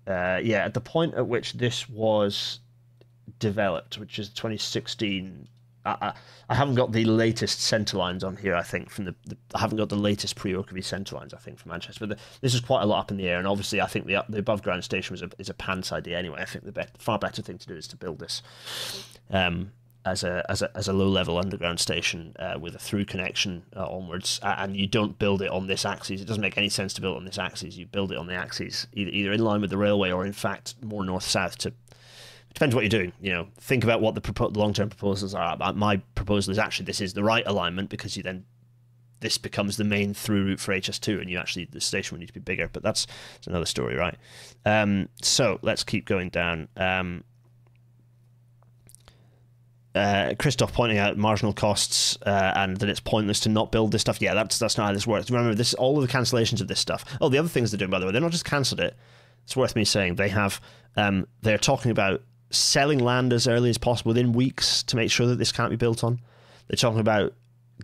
Speaker 1: Uh, yeah, at the point at which this was developed, which is 2016 I, I, haven't got the latest centre lines on here. I think from the, the I haven't got the latest pre-Oakervee centre lines. I think from Manchester, but the, this is quite a lot up in the air. And obviously, I think the the above ground station was a, is a pants idea anyway. I think the be- far better thing to do is to build this um, as a as a as a low level underground station uh, with a through connection uh, onwards. And you don't build it on this axis. It doesn't make any sense to build on this axis. You build it on the axis either either in line with the railway or in fact more north south to depends what you're doing. You know, think about what the long-term proposals are. My proposal is actually this is the right alignment because you then this becomes the main through route for HS2, and you actually the station would need to be bigger. But that's, that's another story, right? Um, so let's keep going down. Um, uh, Christoph pointing out marginal costs uh, and that it's pointless to not build this stuff. Yeah, that's that's not how this works. Remember, this all of the cancellations of this stuff. Oh, the other things they're doing, by the way, they're not just cancelled it. It's worth me saying they have. Um, they're talking about selling land as early as possible within weeks to make sure that this can't be built on. They're talking about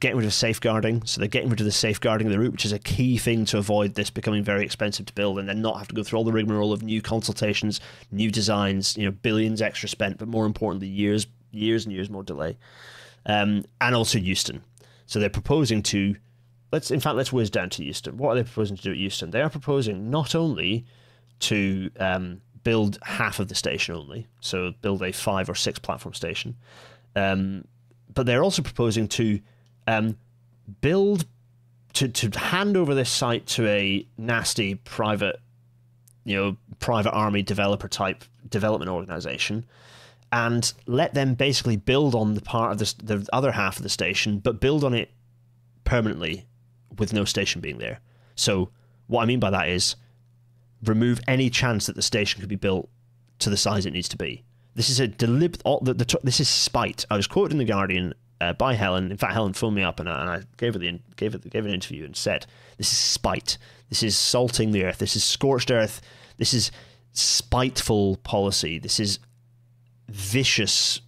Speaker 1: getting rid of safeguarding. So they're getting rid of the safeguarding of the route, which is a key thing to avoid this becoming very expensive to build and then not have to go through all the rigmarole of new consultations, new designs, you know, billions extra spent, but more importantly, years, years and years more delay. Um, and also Euston. So they're proposing to let's in fact let's whiz down to Euston. What are they proposing to do at Euston? They are proposing not only to um, build half of the station only, so build a five or six platform station, um, but they're also proposing to um, build to to hand over this site to a nasty private, you know, private army developer type development organization, and let them basically build on the part of this, the other half of the station, but build on it permanently with no station being there. So what I mean by that is remove any chance that the station could be built to the size it needs to be. This is a deliberate. This is spite. I was quoted in the Guardian uh, by Helen. In fact, Helen phoned me up and and I gave her the gave her gave an interview and said, "This is spite. This is salting the earth. This is scorched earth. This is spiteful policy. This is vicious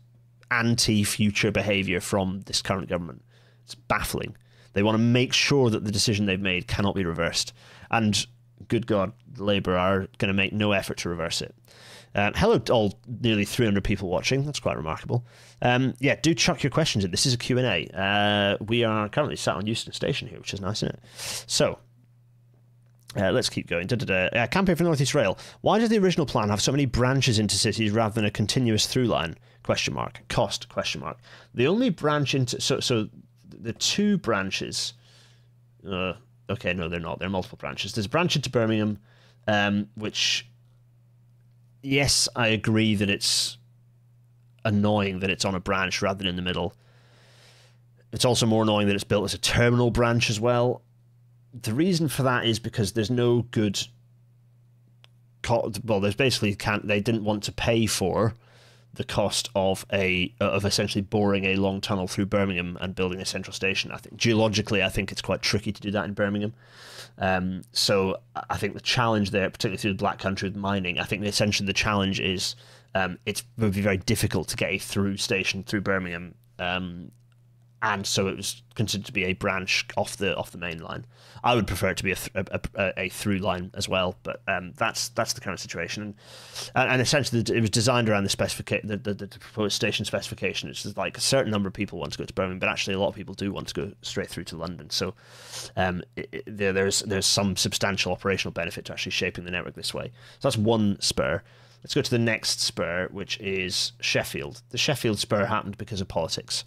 Speaker 1: anti-future behaviour from this current government. It's baffling. They want to make sure that the decision they've made cannot be reversed, and good God, Labour are going to make no effort to reverse it. Uh, hello, all nearly 300 people watching. That's quite remarkable. Um, yeah, do chuck your questions in. This is a Q&A. Uh, we are currently sat on Euston Station here, which is nice, isn't it? So, uh, let's keep going. Uh, campaign for Northeast Rail. Why does the original plan have so many branches into cities rather than a continuous through line? Question mark. Cost? Question mark. The only branch into so so the two branches. Uh, okay, no, they're not. They're multiple branches. There's a branch into Birmingham, um, which yes, I agree that it's annoying that it's on a branch rather than in the middle. It's also more annoying that it's built as a terminal branch as well. The reason for that is because there's no good. well, there's basically can't they didn't want to pay for the cost of a of essentially boring a long tunnel through Birmingham and building a central station. I think geologically, I think it's quite tricky to do that in Birmingham. Um, so I think the challenge there, particularly through the Black Country with mining, I think essentially the challenge is um, it would be very difficult to get a through station through Birmingham um, and so it was considered to be a branch off the off the main line. I would prefer it to be a, th- a, a, a, through line as well, but um, that's that's the current situation, and, and essentially it was designed around the specification, the, the, the, proposed station specification. It's like a certain number of people want to go to Birmingham, but actually a lot of people do want to go straight through to London. So um, it, it, there, there's there's some substantial operational benefit to actually shaping the network this way. So that's one spur. Let's go to the next spur, which is Sheffield. The Sheffield spur happened because of politics.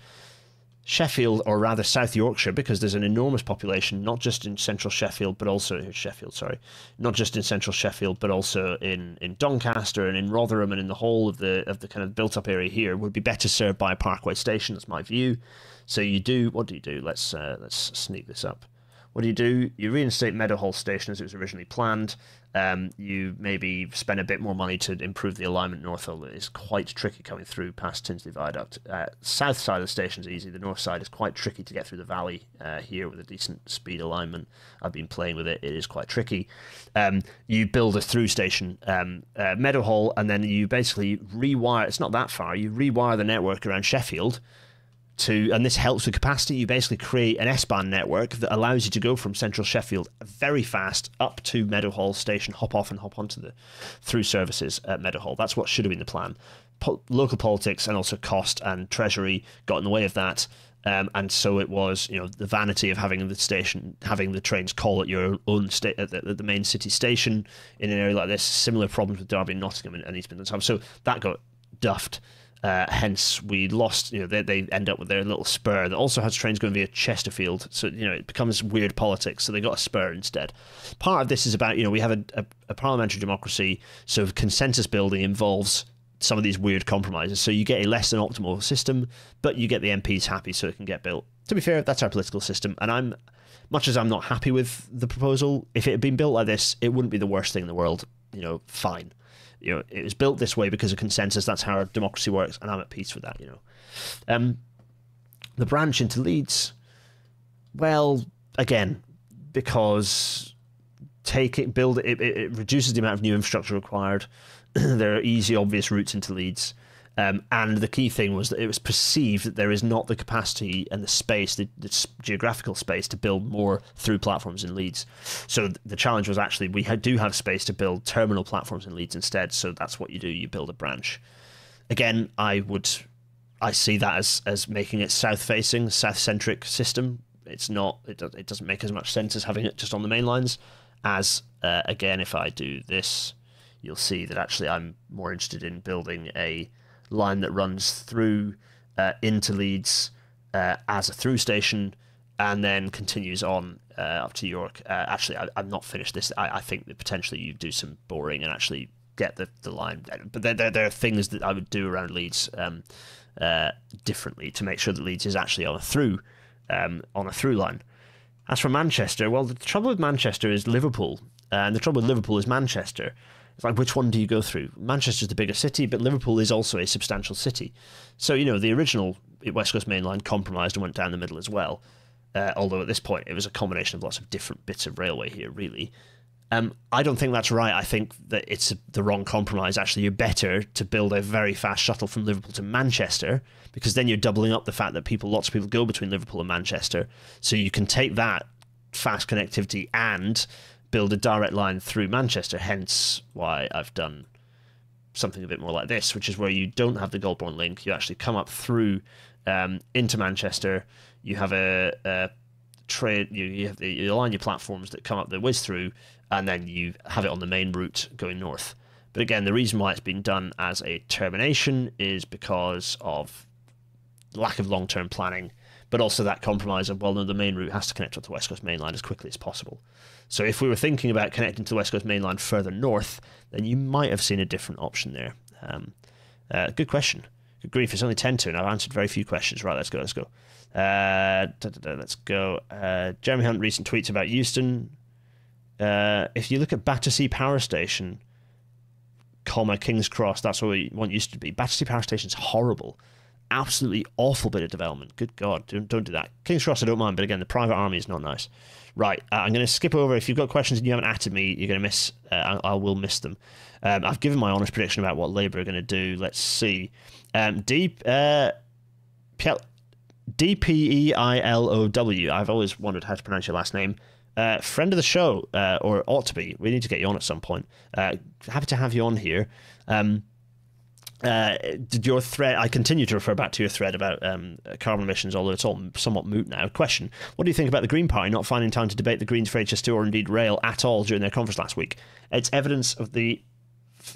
Speaker 1: Sheffield, or rather South Yorkshire, because there's an enormous population, not just in central Sheffield, but also in Sheffield, sorry, not just in central Sheffield, but also in, in Doncaster and in Rotherham and in the whole of the of the kind of built up area here, would be better served by a Parkway station. That's my view. So you do what do you do? Let's uh, let's sneak this up. What do you do? You reinstate Meadowhall Station as it was originally planned. Um, you maybe spend a bit more money to improve the alignment north, although it's quite tricky coming through past Tinsley Viaduct. Uh, south side of the station is easy. The north side is quite tricky to get through the valley uh, here with a decent speed alignment. I've been playing with it. It is quite tricky. Um, you build a through station, um, uh, Meadowhall, and then you basically rewire. It's not that far. You rewire the network around Sheffield to, and this helps with capacity. You basically create an S-Bahn network that allows you to go from central Sheffield very fast up to Meadowhall station, hop off and hop onto the through services at Meadowhall. That's what should have been the plan. Po- local politics and also cost and treasury got in the way of that. Um, and so it was, you know, the vanity of having the station, having the trains call at your own state at the, at the, main city station in an area like this. Similar problems with Derby and Nottingham and, and East Midlands. So that got duffed. Uh, hence, we lost. You know, they, they end up with their little spur that also has trains going via Chesterfield. So you know, it becomes weird politics. So they got a spur instead. Part of this is about you know we have a, a, a parliamentary democracy, so consensus building involves some of these weird compromises. So you get a less than optimal system, but you get the MPs happy so it can get built. To be fair, that's our political system, and I'm much as I'm not happy with the proposal. If it had been built like this, it wouldn't be the worst thing in the world. You know, fine. You know, it was built this way because of consensus. That's how democracy works, and I'm at peace with that. You know, um, the branch into Leeds. Well, again, because take it, build it, it, it reduces the amount of new infrastructure required. there are easy, obvious routes into Leeds. Um, and the key thing was that it was perceived that there is not the capacity and the space, the, the geographical space, to build more through platforms in Leeds. So the challenge was actually we do have space to build terminal platforms in Leeds instead. So that's what you do. You build a branch. Again, I would, I see that as as making it south facing, south centric system. It's not. It, it doesn't make as much sense as having it just on the main lines. As uh, again, if I do this, you'll see that actually I'm more interested in building a line that runs through uh, into Leeds uh, as a through station and then continues on uh, up to York. Uh, actually, I, am not finished this. I, I, think that potentially you do some boring and actually get the, the line. But there, there, there are things that I would do around Leeds um, uh, differently to make sure that Leeds is actually on a through um, on a through line. As for Manchester, well, the trouble with Manchester is Liverpool, and the trouble with Liverpool is Manchester. It's like, which one do you go through? Manchester's the bigger city, but Liverpool is also a substantial city. So, you know, the original West Coast Main Line compromised and went down the middle as well. Uh, although at this point it was a combination of lots of different bits of railway here, really. Um, I don't think that's right. I think that it's the wrong compromise. Actually, you're better to build a very fast shuttle from Liverpool to Manchester because then you're doubling up the fact that people, lots of people go between Liverpool and Manchester. So you can take that fast connectivity and build a direct line through Manchester. Hence why I've done something a bit more like this, which is where you don't have the Golborne link. You actually come up through um, into Manchester. You have a, a trade. You, you you align your platforms that come up the whiz through, and then you have it on the main route going north. But again, the reason why it's being done as a termination is because of lack of long-term planning, but also that compromise of well, no, the main route has to connect with the West Coast Main Line as quickly as possible. So if we were thinking about connecting to the West Coast Main Line further north, then you might have seen a different option there. Um, uh, good question. Good grief, it's only 10 to, and I've answered very few questions. Right, let's go, let's go. Uh, let's go. Uh, Jeremy Hunt, recent tweets about Euston. Uh, if you look at Battersea Power Station, comma, King's Cross, that's what we want used to be. Battersea Power Station's horrible absolutely awful bit of development. Good God, don't, don't do that. King's Cross, I don't mind, but again, the private army is not nice. Right, uh, I'm going to skip over. If you've got questions and you haven't added me, you're going to miss. Uh, I, I, will miss them. Um, I've given my honest prediction about what Labour are going to do. Let's see. Um, deep. Uh, D P E I L O W. I've always wondered how to pronounce your last name. Uh, friend of the show, uh, or ought to be. We need to get you on at some point. Uh, happy to have you on here. Um, uh, did your thread? I continue to refer back to your thread about um, carbon emissions, although it's all somewhat moot now. Question: What do you think about the Green Party not finding time to debate the Greens for HS2 or indeed rail at all during their conference last week? It's evidence of the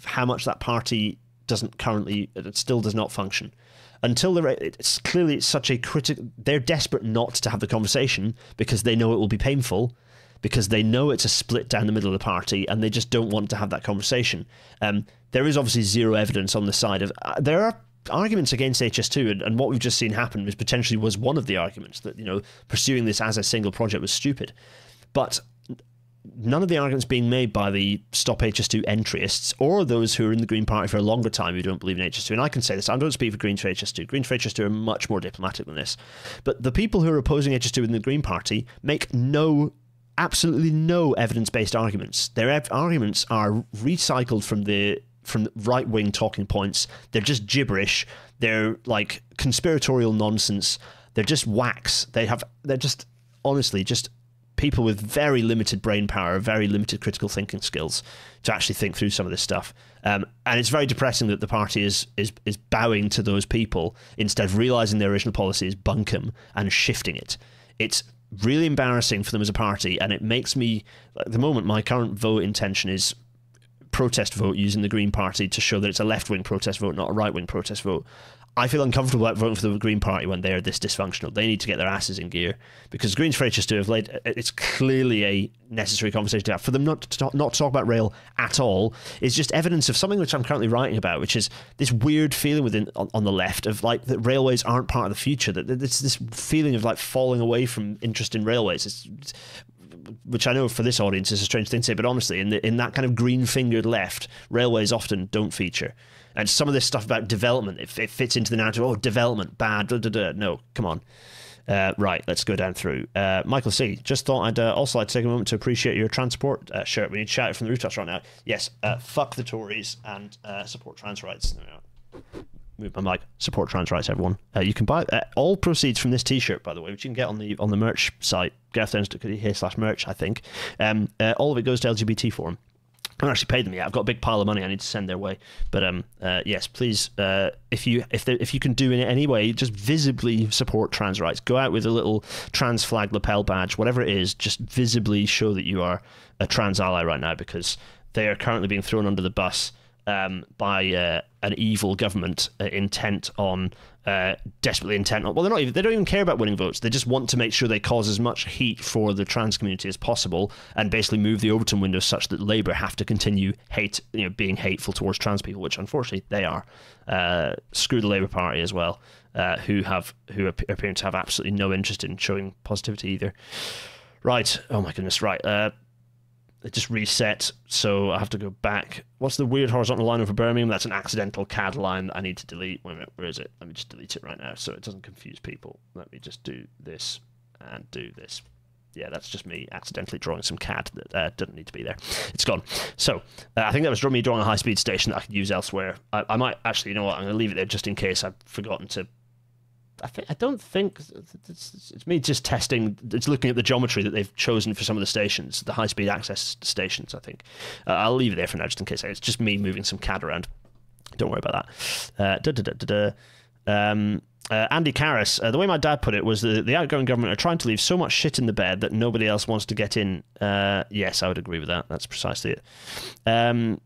Speaker 1: how much that party doesn't currently, it still does not function. Until the it's clearly it's such a critical. They're desperate not to have the conversation because they know it will be painful because they know it's a split down the middle of the party and they just don't want to have that conversation. Um, there is obviously zero evidence on the side of. Uh, there are arguments against HS2, and, and what we've just seen happen was potentially was one of the arguments that you know pursuing this as a single project was stupid, but none of the arguments being made by the stop HS2 entryists or those who are in the Green Party for a longer time who don't believe in HS2. And I can say this, I don't speak for Greens for HS2. Greens for HS2 are much more diplomatic than this. But the people who are opposing HS2 in the Green Party make no absolutely no evidence-based arguments. Their arguments are recycled from the from right-wing talking points. They're just gibberish. They're like conspiratorial nonsense. They're just wax. They have. They're just honestly just people with very limited brain power, very limited critical thinking skills to actually think through some of this stuff. Um, and it's very depressing that the party is is is bowing to those people instead of realizing their original policy is bunkum and shifting it. It's really embarrassing for them as a party, and it makes me, at the moment, my current vote intention is protest vote using the Green Party to show that it's a left wing protest vote, not a right wing protest vote. I feel uncomfortable about voting for the Green Party when they are this dysfunctional. They need to get their asses in gear because Greens for HS2 have laid. Uh, it's clearly a necessary conversation to have. For them not to talk, not to talk about rail at all is just evidence of something which I'm currently writing about, which is this weird feeling within on, on the left of like that railways aren't part of the future. That it's this feeling of like falling away from interest in railways. It's, which I know for this audience is a strange thing to say, but honestly, in the, in that kind of green fingered left, railways often don't feature. And some of this stuff about development, it, it fits into the narrative. Oh, development, bad. No, come on. Uh, right, let's go down through. Uh, Michael C. Just thought I'd uh, also like to take a moment to appreciate your transport uh, shirt. We need to shout it from the rooftops right now. Yes, uh, fuck the Tories and uh, support trans rights. My mic. Support trans rights, everyone. you can buy all proceeds from this T-shirt, by the way, which you can get on the on the merch site, slash merch. I think um, all of it goes to LGBT Forum. I haven't actually paid them yet. I've got a big pile of money I need to send their way. But um, uh, yes, please, uh, if you if if you can do in any way, just visibly support trans rights. Go out with a little trans flag lapel badge, whatever it is. Just visibly show that you are a trans ally right now, because they are currently being thrown under the bus um, by uh, an evil government uh, intent on uh, desperately intent on. Well, they're not even. They don't even care about winning votes. They just want to make sure they cause as much heat for the trans community as possible, and basically move the Overton window such that Labour have to continue hate, you know, being hateful towards trans people, which unfortunately they are. Uh, screw the Labour Party as well, uh, who have who appear to have absolutely no interest in showing positivity either. Right. Oh my goodness. Right. It just reset, so I have to go back. What's the weird horizontal line over Birmingham? That's an accidental CAD line I need to delete. Wait a minute, where is it? Let me just delete it right now so it doesn't confuse people. Let me just do this and do this. Yeah, that's just me accidentally drawing some CAD that uh, doesn't need to be there. It's gone. So uh, I think that was me drawing a high speed station that I could use elsewhere. I, I might actually, you know what? I'm going to leave it there just in case I've forgotten to I think I don't think it's, it's, me just testing. It's looking at the geometry that they've chosen for some of the stations, the high speed access stations. I think uh, I'll leave it there for now, just in case. It's just me moving some CAD around. Don't worry about that. Uh, da, da, da, um, uh, Andy Karras, uh, the way my dad put it was the, the outgoing government are trying to leave so much shit in the bed that nobody else wants to get in. Uh, yes, I would agree with that. That's precisely it. Um,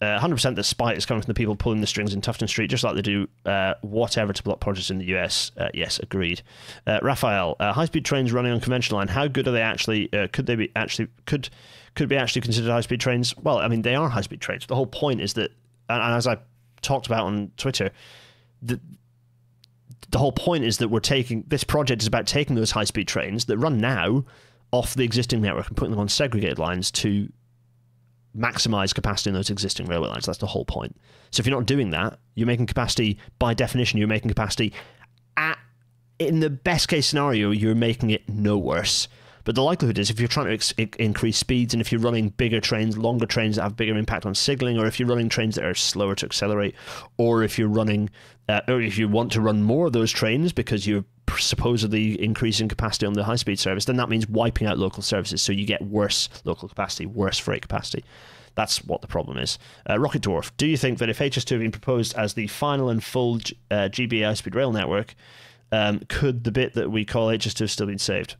Speaker 1: uh, 100% the spite is coming from the people pulling the strings in Tufton Street, just like they do uh, whatever to block projects in the US. Uh, yes, agreed. Uh, Raphael, uh, high-speed trains running on conventional line. How good are they actually? Uh, could they be actually? Could could be actually considered high-speed trains? Well, I mean, they are high-speed trains. The whole point is that, and, and as I talked about on Twitter, the the whole point is that we're taking this project is about taking those high-speed trains that run now off the existing network and putting them on segregated lines to maximize capacity in those existing railway lines. That's the whole point. So if you're not doing that, you're making capacity by definition. You're making capacity at in the best case scenario, you're making it no worse. But the likelihood is, if you're trying to increase speeds and if you're running bigger trains, longer trains that have bigger impact on signaling, or if you're running trains that are slower to accelerate, or if you're running, uh, or if you want to run more of those trains because you're supposedly increasing capacity on the high speed service, then that means wiping out local services. So you get worse local capacity, worse freight capacity. That's what the problem is. Uh, Rocket Dwarf, do you think that if HS2 had been proposed as the final and full uh, GBA high speed rail network, um, could the bit that we call HS2 have still been saved?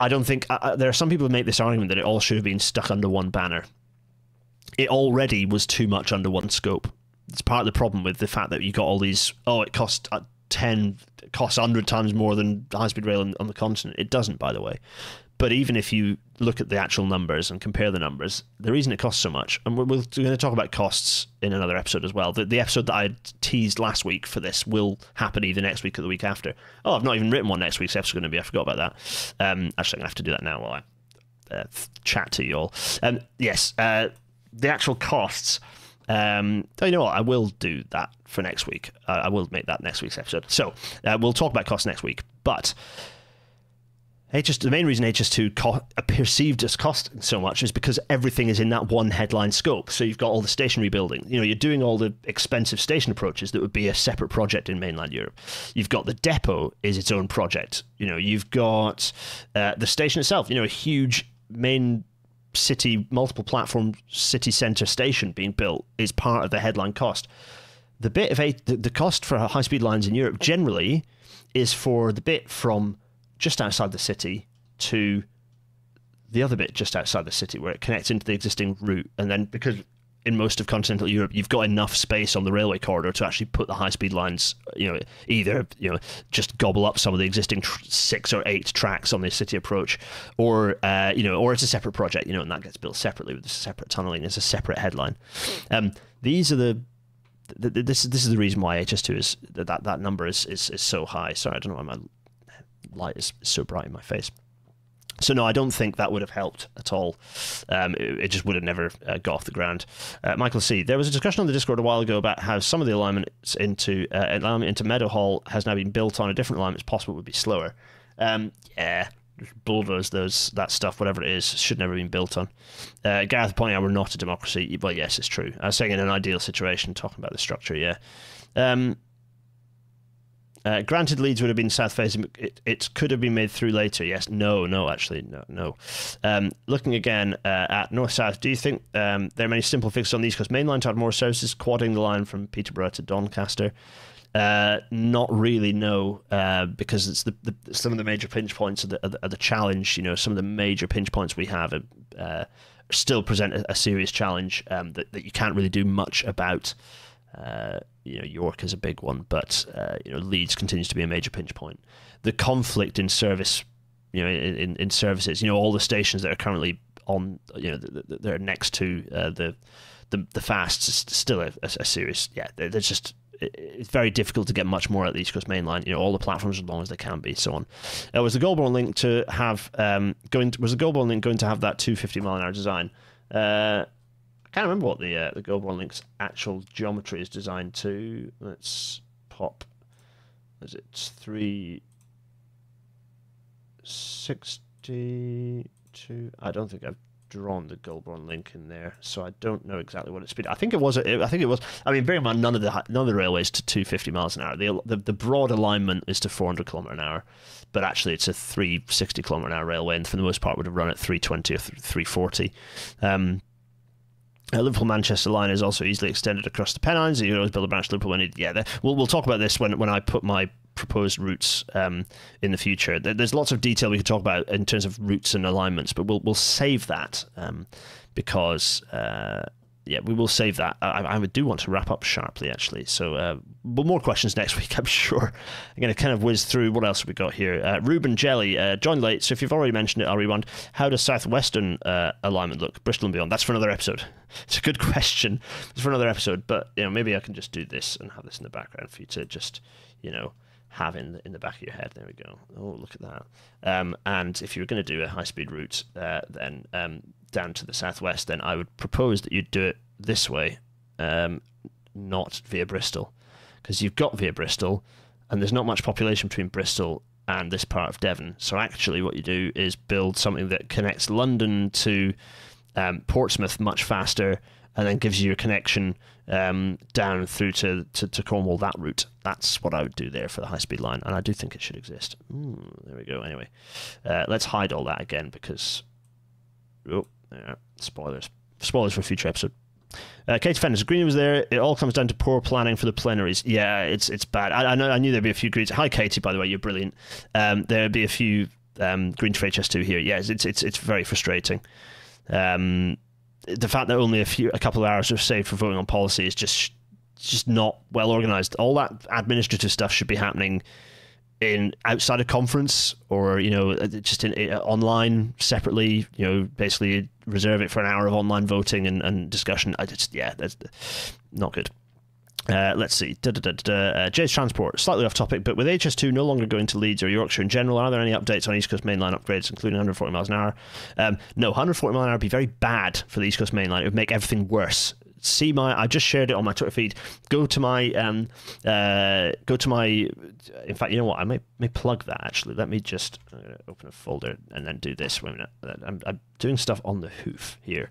Speaker 1: I don't think uh, uh, there are some people who make this argument that it all should have been stuck under one banner. It already was too much under one scope. It's part of the problem with the fact that you got all these. Oh, it cost 10 costs 100 times more than high speed rail on, on, the continent. It doesn't, by the way. But even if you look at the actual numbers and compare the numbers, the reason it costs so much, and we're, we're going to talk about costs in another episode as well. The, the episode that I teased last week for this will happen either next week or the week after. Oh, I've not even written what next week's episode going to be. I forgot about that. Um, actually, I'm going to have to do that now while I uh, chat to you all. Um, yes, uh, the actual costs um, oh, you know what? I will do that for next week. Uh, I will make that next week's episode. So uh, we'll talk about costs next week. But HS, the main reason HS2 co- perceived as costing so much is because everything is in that one headline scope. So you've got all the station building. You know, you're doing all the expensive station approaches that would be a separate project in mainland Europe. You've got the depot is its own project. You know, you've got uh, the station itself. You know, a huge main city, multiple platform city centre station being built is part of the headline cost. The bit of a, the, the cost for high speed lines in Europe generally is for the bit from just outside the city to the other bit just outside the city where it connects into the existing route. And then because in most of continental Europe, you've got enough space on the railway corridor to actually put the high speed lines. You know, either you know just gobble up some of the existing tr- six or eight tracks on the city approach, or uh, you know, or it's a separate project. You know, and that gets built separately with a separate tunneling. It's a separate headline. Um, these are the this this is the reason why HS2 is that that number is, is is so high. Sorry, I don't know why my light is so bright in my face. So no, I don't think that would have helped at all. Um, it, it, just would have never uh, got off the ground. Uh, Michael C. There was a discussion on the Discord a while ago about how some of the alignments into uh, alignment into Meadowhall has now been built on a different alignment. It's possible it would be slower. Um, yeah, bulldoze those that stuff, whatever it is, should never have been built on. Uh, Gareth pointing out we're not a democracy. Well, yes, it's true. I was saying in an ideal situation, talking about the structure. Yeah. Um, uh, granted, Leeds would have been south facing. It, it could have been made through later. Yes. No. No. Actually, no. No. Um, looking again uh, at north south, do you think um, there are many simple fixes on the east coast main line to more services, quadding the line from Peterborough to Doncaster? Uh, not really, no, uh, because it's the, the, some of the major pinch points are the, of the, challenge. You know, some of the major pinch points we have uh, still present a, a serious challenge um, that, that you can't really do much about. You know, York is a big one, but uh, you know, Leeds continues to be a major pinch point. The conflict in service, you know, in, in services, you know, all the stations that are currently on, you know, they're next to uh, the the the fasts is still a, a, serious. Yeah, there's just it's very difficult to get much more at the East Coast Main Line. You know, all the platforms as long as they can be, so on. Uh, was the Golborne link to have um, going? To, was the Golborne link going to have that 250 mile an hour design? Uh, can't remember what the uh, the Golborne link's actual geometry is designed to. Let's pop. Is it three sixty two? I don't think I've drawn the Golborne link in there, so I don't know exactly what it's been. I think it was. I think it was. I mean, bear in mind, none of the none of the railways to 250 miles an hour. The, the the broad alignment is to 400 kilometer an hour, but actually it's a 360 kilometer an hour railway, and for the most part would have run at 320 or 340. Um, uh, Liverpool Manchester line is also easily extended across the Pennines. You can always build a branch Liverpool when it, yeah. We'll we'll talk about this when when I put my proposed routes um, in the future. There's lots of detail we could talk about in terms of routes and alignments, but we'll we'll save that um, because uh, yeah, we will save that. I, I do want to wrap up sharply actually. So, uh, but more questions next week, I'm sure. I'm going to kind of whiz through what else we got here. Uh, Ruben Jelly uh, late, so if you've already mentioned it, I'll rewind. How does southwestern uh, alignment look? Bristol and beyond. That's for another episode. It's a good question. It's for another episode, but you know maybe I can just do this and have this in the background for you to just you know have in the, in the back of your head. There we go. Oh, look at that. Um, and if you were going to do a high speed route, uh, then um, down to the southwest, then I would propose that you do it this way, um, not via Bristol, because you've got via Bristol, and there's not much population between Bristol and this part of Devon. So actually, what you do is build something that connects London to um, Portsmouth much faster and then gives you a connection um, down through to, to, to, Cornwall that route. That's what I would do there for the high speed line, and I do think it should exist. Ooh, there we go. Anyway, uh, let's hide all that again because oh, yeah, spoilers, spoilers for future episode. Uh, Kate Fennis, Green was there. It all comes down to poor planning for the plenaries. Yeah, it's it's bad. I, I know. I knew there'd be a few Greens. Hi, Katie. By the way, you're brilliant. Um, there'd be a few um, Green for HS2 here. Yes, it's it's it's very frustrating. Um, the fact that only a few, a couple of hours are saved for voting on policy is just just not well organized. All that administrative stuff should be happening in outside a conference or you know uh, just in, in, uh, online separately. You know, basically reserve it for an hour of online voting and, and discussion. I just yeah, that's not good. Uh, let's see. Da, uh, Jay's Transport, slightly off topic, but with HS2 no longer going to Leeds or Yorkshire in general, are there any updates on East Coast Mainline upgrades, including 140 miles an hour? Um, no, 140 miles an hour would be very bad for the East Coast Mainline. It would make everything worse. See my, I just shared it on my Twitter feed. Go to my, um, uh, go to my. In fact, you know what? I may may plug that actually. Let me just uh, open a folder and then do this. Wait a minute. I'm, I'm doing stuff on the hoof here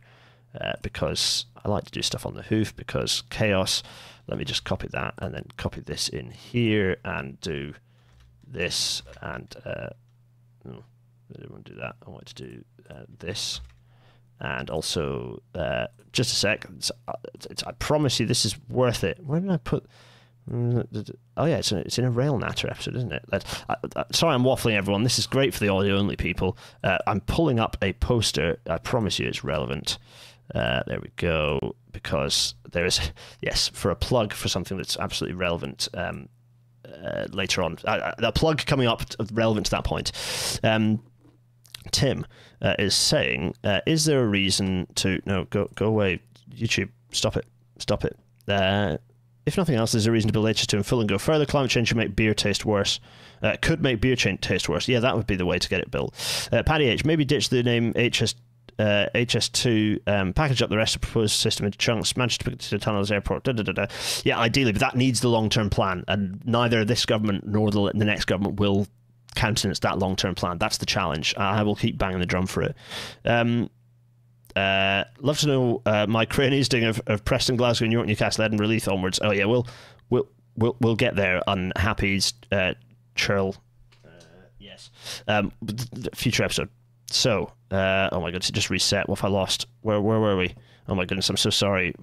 Speaker 1: uh, because I like to do stuff on the hoof because chaos. Let me just copy that and then copy this in here and do this and uh, oh, I didn't want to do that. I want to do uh, this and also uh, just a sec. It's, uh, it's, I promise you, this is worth it. Where did I put? Oh yeah, it's in, it's in a Rail Natter episode, isn't it? Sorry, I'm waffling, everyone. This is great for the audio only people. Uh, I'm pulling up a poster. I promise you, it's relevant. Uh, there we go. Because there is, yes, for a plug for something that's absolutely relevant um, uh, later on. Uh, a plug coming up relevant to that point. Um, Tim uh, is saying, uh, is there a reason to no go go away YouTube? Stop it! Stop it! If nothing else, there's a reason to build HS2 in full and go further. Climate change should make beer taste worse. Uh, could make beer taste worse. Yeah, that would be the way to get it built. Uh, Paddy H, maybe ditch the name HS uh, HS2, um, package up the rest of the proposed system into chunks, Manchester to the tunnels, airport, da, da, da, da. Yeah, ideally, but that needs the long term plan, and neither this government nor the, the next government will countenance that long term plan. That's the challenge. I will keep banging the drum for it. Um, uh, love to know uh, my crane doing of, of Preston, Glasgow, New York, Newcastle, Edinburgh, Leith onwards. Oh yeah, we'll we'll we'll we'll get there. Unhappy's uh, churl. Uh, yes. Um, future episode. So, uh, oh my goodness, it just reset. What if I lost? Where where were we? Oh my goodness, I'm so sorry.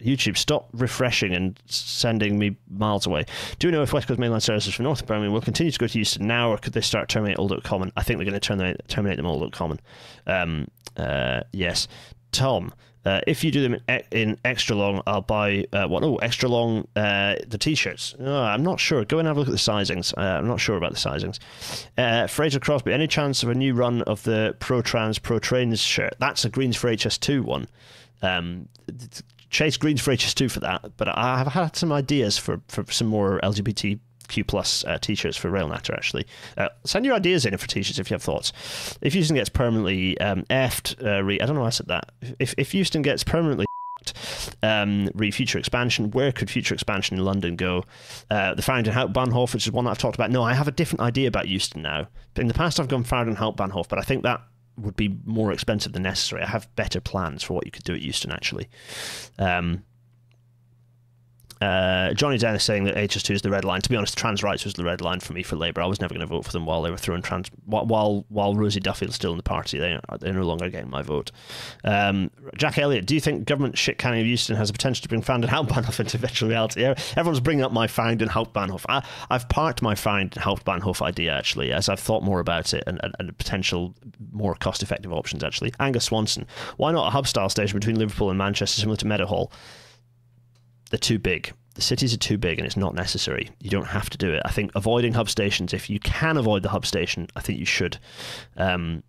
Speaker 1: YouTube, stop refreshing and sending me miles away. Do you know if West Coast mainline services from North Birmingham will continue to go to Euston now, or could they start terminate Old Oak Common? I think they're going to terminate, terminate them Old Oak Common. Um, uh, yes. Tom, uh, if you do them in, in, extra long, I'll buy uh, what? Oh, extra long uh, the t-shirts. Oh, I'm not sure. Go and have a look at the sizings. Uh, I'm not sure about the sizings. Uh, Fraser Crosby, any chance of a new run of the Pro Trans Pro Trains shirt? That's a Greens for HS2 one. Um, Chase Greens for HS2 for that, but I have had some ideas for, for some more LGBTQ plus uh, t-shirts for RailNatter actually. Uh, send your ideas in for t-shirts if you have thoughts. If Euston gets permanently um, effed, uh, re- I don't know why I said that. If if Euston gets permanently um, re future expansion. Where could future expansion in London go? Uh, the Farringdon Hauptbahnhof, which is one that I've talked about. No, I have a different idea about Euston now. In the past, I've gone Farringdon Hauptbahnhof, but I think that would be more expensive than necessary. I have better plans for what you could do at Euston, actually. Um, uh, Johnny Dennis saying that HS2 is the red line. To be honest, trans rights was the red line for me for Labour. I was never going to vote for them while they were throwing trans. While while Rosie Duffield's still in the party, they they're no longer getting my vote. Um, Jack Elliott, do you think government shit canning of Euston has the potential to bring Farringdon Hauptbahnhof into virtual reality? Everyone's bringing up my Farringdon Hauptbahnhof. I, I've parked my Farringdon Hauptbahnhof idea actually, as I've thought more about it and, and, and potential more cost effective options actually. Angus Swanson, why not a hub style station between Liverpool and Manchester, similar to Meadowhall? They're too big. The cities are too big and it's not necessary. You don't have to do it. I think avoiding hub stations, if you can avoid the hub station, I think you should. Um,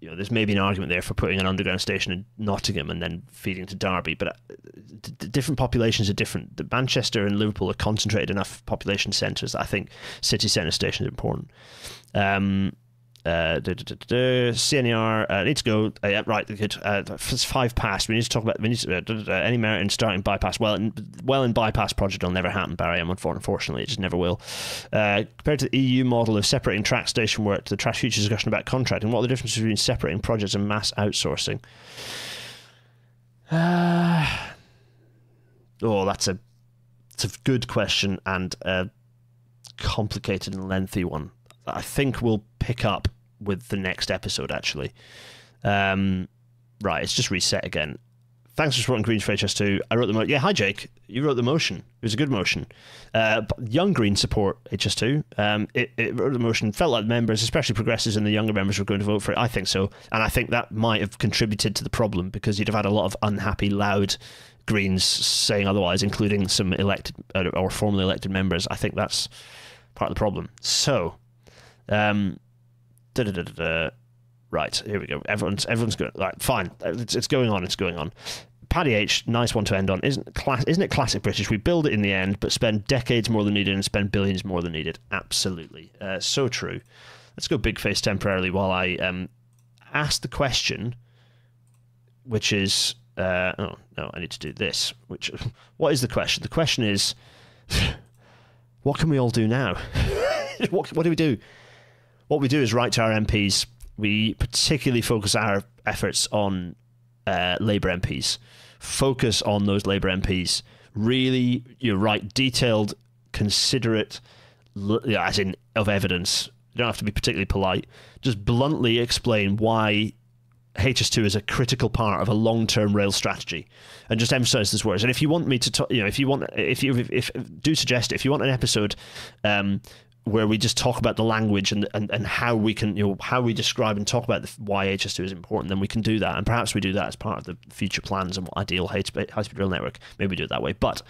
Speaker 1: you know, there's maybe an argument there for putting an underground station in Nottingham and then feeding to Derby, but uh, different populations are different. The Manchester and Liverpool are concentrated enough population centres. I think city centre stations are important. Um, uh, CNER uh, needs to go. Uh, yeah, right, good. Uh, five past. We need to talk about. We need to, uh, any merit in starting bypass. Well, in, well, in bypass project will never happen, Barry. I'm unfortunately, it just never will. Uh, compared to the EU model of separating track station work to the Trash Future discussion about contracting, what are the differences between separating projects and mass outsourcing? Uh, oh, that's a, it's a good question and a complicated and lengthy one. I think we'll pick up with the next episode, actually. Um, right, it's just reset again. Thanks for supporting Greens for HS2. I wrote the motion. Yeah, hi, Jake. You wrote the motion. It was a good motion. Uh, young Greens support HS2. Um, it, it, wrote the motion. Felt like members, especially progressives and the younger members, were going to vote for it. I think so. And I think that might have contributed to the problem because you'd have had a lot of unhappy, loud Greens saying otherwise, including some elected uh, or formerly elected members. I think that's part of the problem. So, um, Right, here we go. Everyone's everyone's good. Right, fine. It's, it's going on. It's going on. Paddy H, nice one to end on. Isn't class? Isn't it classic British? We build it in the end, but spend decades more than needed and spend billions more than needed. Absolutely, uh, so true. Let's go big face temporarily while I um, ask the question, which is, uh, oh no, I need to do this. Which, what is the question? The question is, what can we all do now? what what do we do? What we do is write to our MPs. We particularly focus our efforts on uh, Labour MPs. Focus on those Labour MPs. Really, you write detailed, considerate, as in of evidence. You don't have to be particularly polite. Just bluntly explain why HS2 is a critical part of a long-term rail strategy, and just emphasize those words. And if you want me to, talk, you know, if you want, if you, if, if do suggest if you want an episode um, where we just talk about the language and, and, and how we can you know how we describe and talk about the, why HS2 is important, then we can do that, and perhaps we do that as part of the future plans and ideal high speed rail network. Maybe we do it that way, but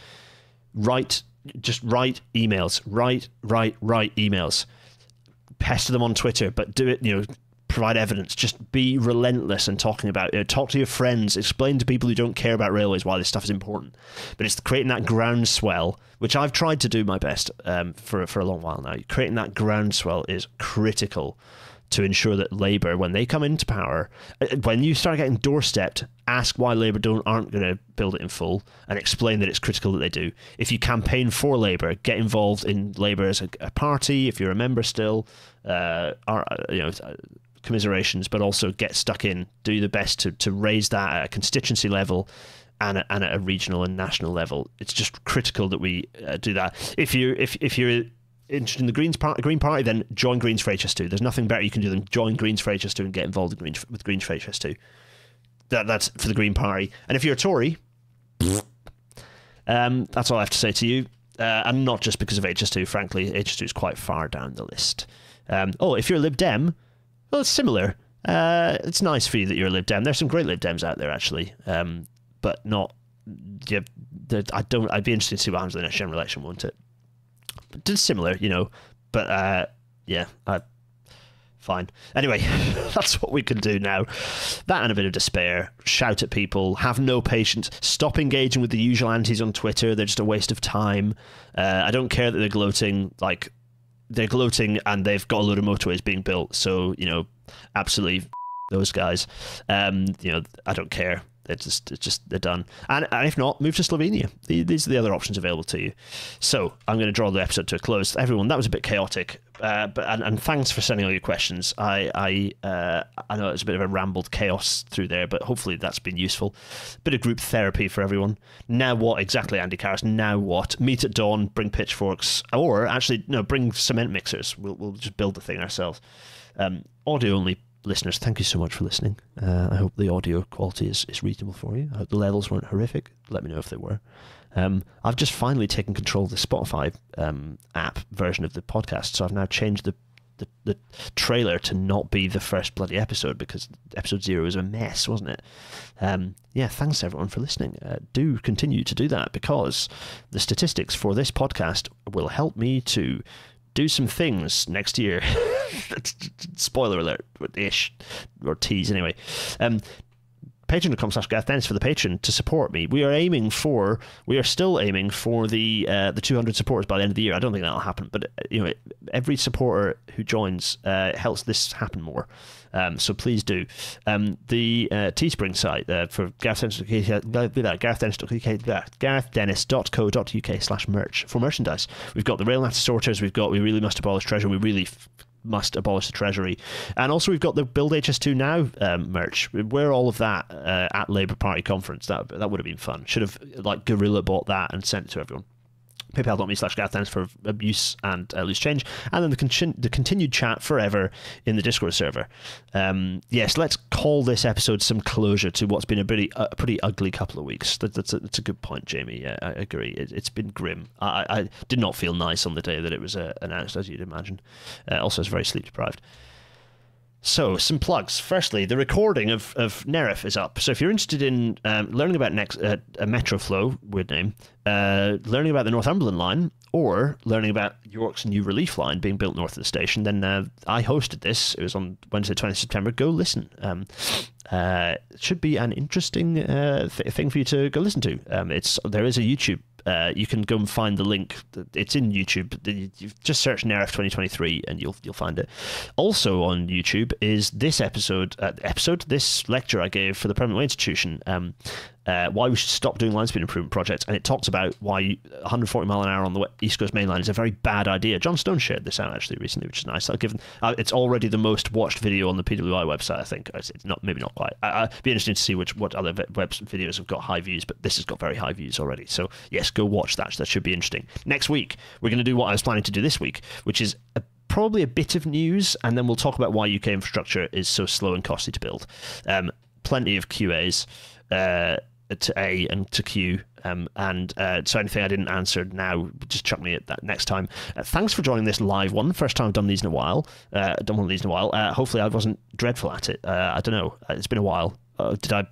Speaker 1: write just write emails, write write write emails, pester them on Twitter, but do it you know provide evidence. Just be relentless in talking about it. Talk to your friends. Explain to people who don't care about railways why this stuff is important. But it's creating that groundswell, which I've tried to do my best um, for for a long while now. Creating that groundswell is critical to ensure that Labour, when they come into power, uh, when you start getting doorstepped, ask why Labour don't aren't going to build it in full and explain that it's critical that they do. If you campaign for Labour, get involved in Labour as a, a party. If you're a member still, uh, are, uh, you know. Commiserations, but also get stuck in. Do the best to, to raise that at a constituency level, and, and at a regional and national level. It's just critical that we uh, do that. If you if if you're interested in the Greens Party, Green Party, then join Greens for HS2. There's nothing better you can do than join Greens for HS2 and get involved in Greens, with Greens for HS2. That, that's for the Green Party. And if you're a Tory, um, that's all I have to say to you. Uh, and not just because of HS2, frankly, HS2 is quite far down the list. Um, oh, if you're a Lib Dem, well, it's similar. Uh, it's nice for you that you're a Lib Dem. There's some great Lib Dems out there, actually, um, but not. Yeah, I don't. I'd be interested to see what happens in the next general election, won't it? It's similar, you know, but uh, yeah, I, fine. Anyway, that's what we can do now. That and a bit of despair. Shout at people. Have no patience. Stop engaging with the usual antis on Twitter. They're just a waste of time. Uh, I don't care that they're gloating. Like they're gloating and they've got a load of motorways being built. So you know, absolutely those guys. Um, you know, I don't care. They're just, it's just they're done. And, and if not, move to Slovenia. These are the other options available to you. So I'm going to draw the episode to a close. Everyone, that was a bit chaotic, uh, but and, and, thanks for sending all your questions. I I uh, I know it's a bit of a rambled chaos through there, but hopefully that's been useful. Bit of group therapy for everyone. Now what exactly, Andy Karras? Now what? Meet at dawn, bring pitchforks, or actually no, bring cement mixers. We'll we'll just build the thing ourselves. Um, audio only listeners, thank you so much for listening. Uh, I hope the audio quality is, is reasonable for you. I hope the levels weren't horrific. Let me know if they were. Um, I've just finally taken control of the Spotify um, app version of the podcast, so I've now changed the, the, the trailer to not be the first bloody episode because episode zero was a mess, wasn't it? Um, yeah, thanks everyone for listening. Uh, do continue to do that because the statistics for this podcast will help me to do some things next year. Spoiler alert, ish, or tease anyway. Um, patreon.com slash Gareth Dennis for the patron to support me. We are aiming for, we are still aiming for the uh, the 200 supporters by the end of the year. I don't think that'll happen, but uh, you know, every supporter who joins uh, helps this happen more. Um, so please do. Um, the uh, Teespring site uh, for Dennis, GarethDennis.co.uk slash merch for merchandise. We've got the Rail sorters. We've got We Really Must Abolish Treasure. We really must abolish the treasury. And also, we've got the Build HS2 Now um, merch. Wear all of that uh, at Labour Party conference. That that would have been fun. Should have like guerrilla bought that and sent it to everyone paypal.me slash Gareth for abuse and uh, loose change, and then the, con- the continued chat forever in the Discord server. Um, yes, let's call this episode some closure to what's been a pretty uh, pretty ugly couple of weeks. That, that's, a, that's a good point, Jamie. Yeah, I agree. It, has been grim. I, I, did not feel nice on the day that it was uh, announced, as you'd imagine. Uh, also, I was very sleep deprived. So, some plugs. Firstly, the recording of, of Nerif is up. So, if you're interested in um, learning about next uh, Metroflow, weird name, uh, learning about the Northumberland line, or learning about York's new relief line being built north of the station, then uh, I hosted this. It was on Wednesday, 20th September. Go listen. Um, uh, should be an interesting uh, th- thing for you to go listen to. Um, it's there is a YouTube uh, you can go and find the link. It's in YouTube. You just search Nerif 2023 and you'll you'll find it. Also on YouTube is this episode uh, episode this lecture I gave for the Permanent Way Institution. Um, uh, why we should stop doing line speed improvement projects, and it talks about why 140 mile an hour on the East Coast Main Line is a very bad idea. John Stone shared this out actually recently, which is nice. Given uh, it's already the most watched video on the PWI website. I think it's not maybe not quite. I, would be interested to see which what other web videos have got high views, but this has got very high views already. So yes, go watch that. That should be interesting. Next week we're going to do what I was planning to do this week, which is a probably a bit of news, and then we'll talk about why UK infrastructure is so slow and costly to build. Um, plenty of QAs. Uh, to A and to Q. Um, and uh, so anything I didn't answer now, just chuck me at that next time. Uh, thanks for joining this live one. First time I've done these in a while. Uh, done one of these in a while. Uh, hopefully I wasn't dreadful at it. Uh, I don't know. Uh, it's been a while. did I?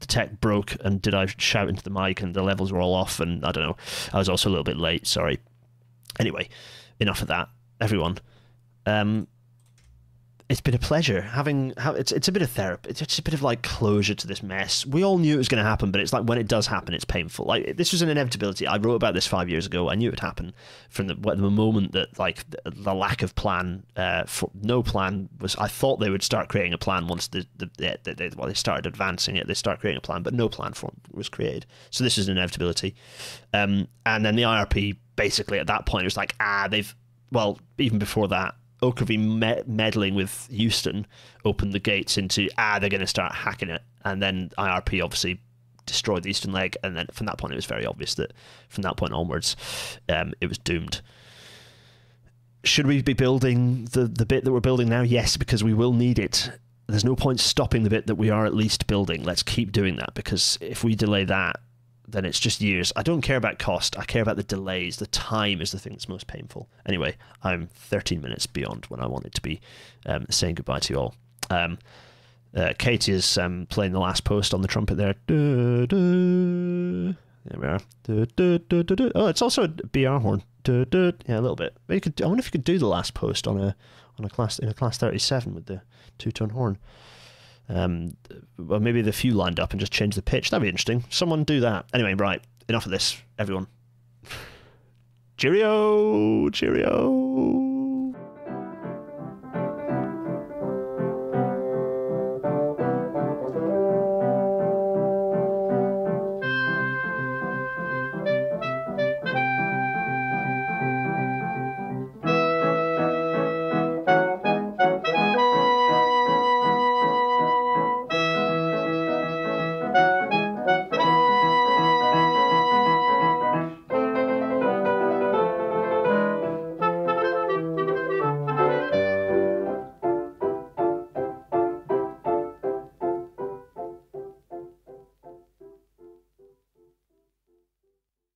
Speaker 1: The tech broke, and did I shout into the mic, and the levels were all off, and I don't know. I was also a little bit late. Sorry. Anyway, enough of that, everyone. Um, it's been a pleasure having. It's it's a bit of therapy. It's just a bit of like closure to this mess. We all knew it was going to happen, but it's like when it does happen, it's painful. Like this was an inevitability. I wrote about this five years ago. I knew it would happen from the, the moment that like the, lack of plan, uh, for, no plan was. I thought they would start creating a plan once the the, the, the, the well they started advancing it. They start creating a plan, but no plan for was created. So this is an inevitability. Um, and then the IRP basically at that point was like ah they've well even before that Me- meddling with Euston opened the gates into ah they're going to start hacking it, and then IRP obviously destroyed the eastern leg, and then from that point it was very obvious that from that point onwards um, it was doomed. Should we be building the the bit that we're building now? Yes, because we will need it. There's no point stopping the bit that we are at least building. Let's keep doing that because if we delay that, then it's just years. I don't care about cost. I care about the delays. The time is the thing that's most painful. Anyway, I'm 13 minutes beyond when I wanted to be um, saying goodbye to you all. Um, uh, Katie is um, playing the last post on the trumpet there. There we are. Oh, it's also a BR horn. Yeah, a little bit. But you could. I wonder if you could do the last post on a on a class in a class 37 with the two tone horn. Um, well, maybe the few lined up and just change the pitch. That'd be interesting. Someone do that. Anyway, right. Enough of this, everyone. Cheerio, cheerio.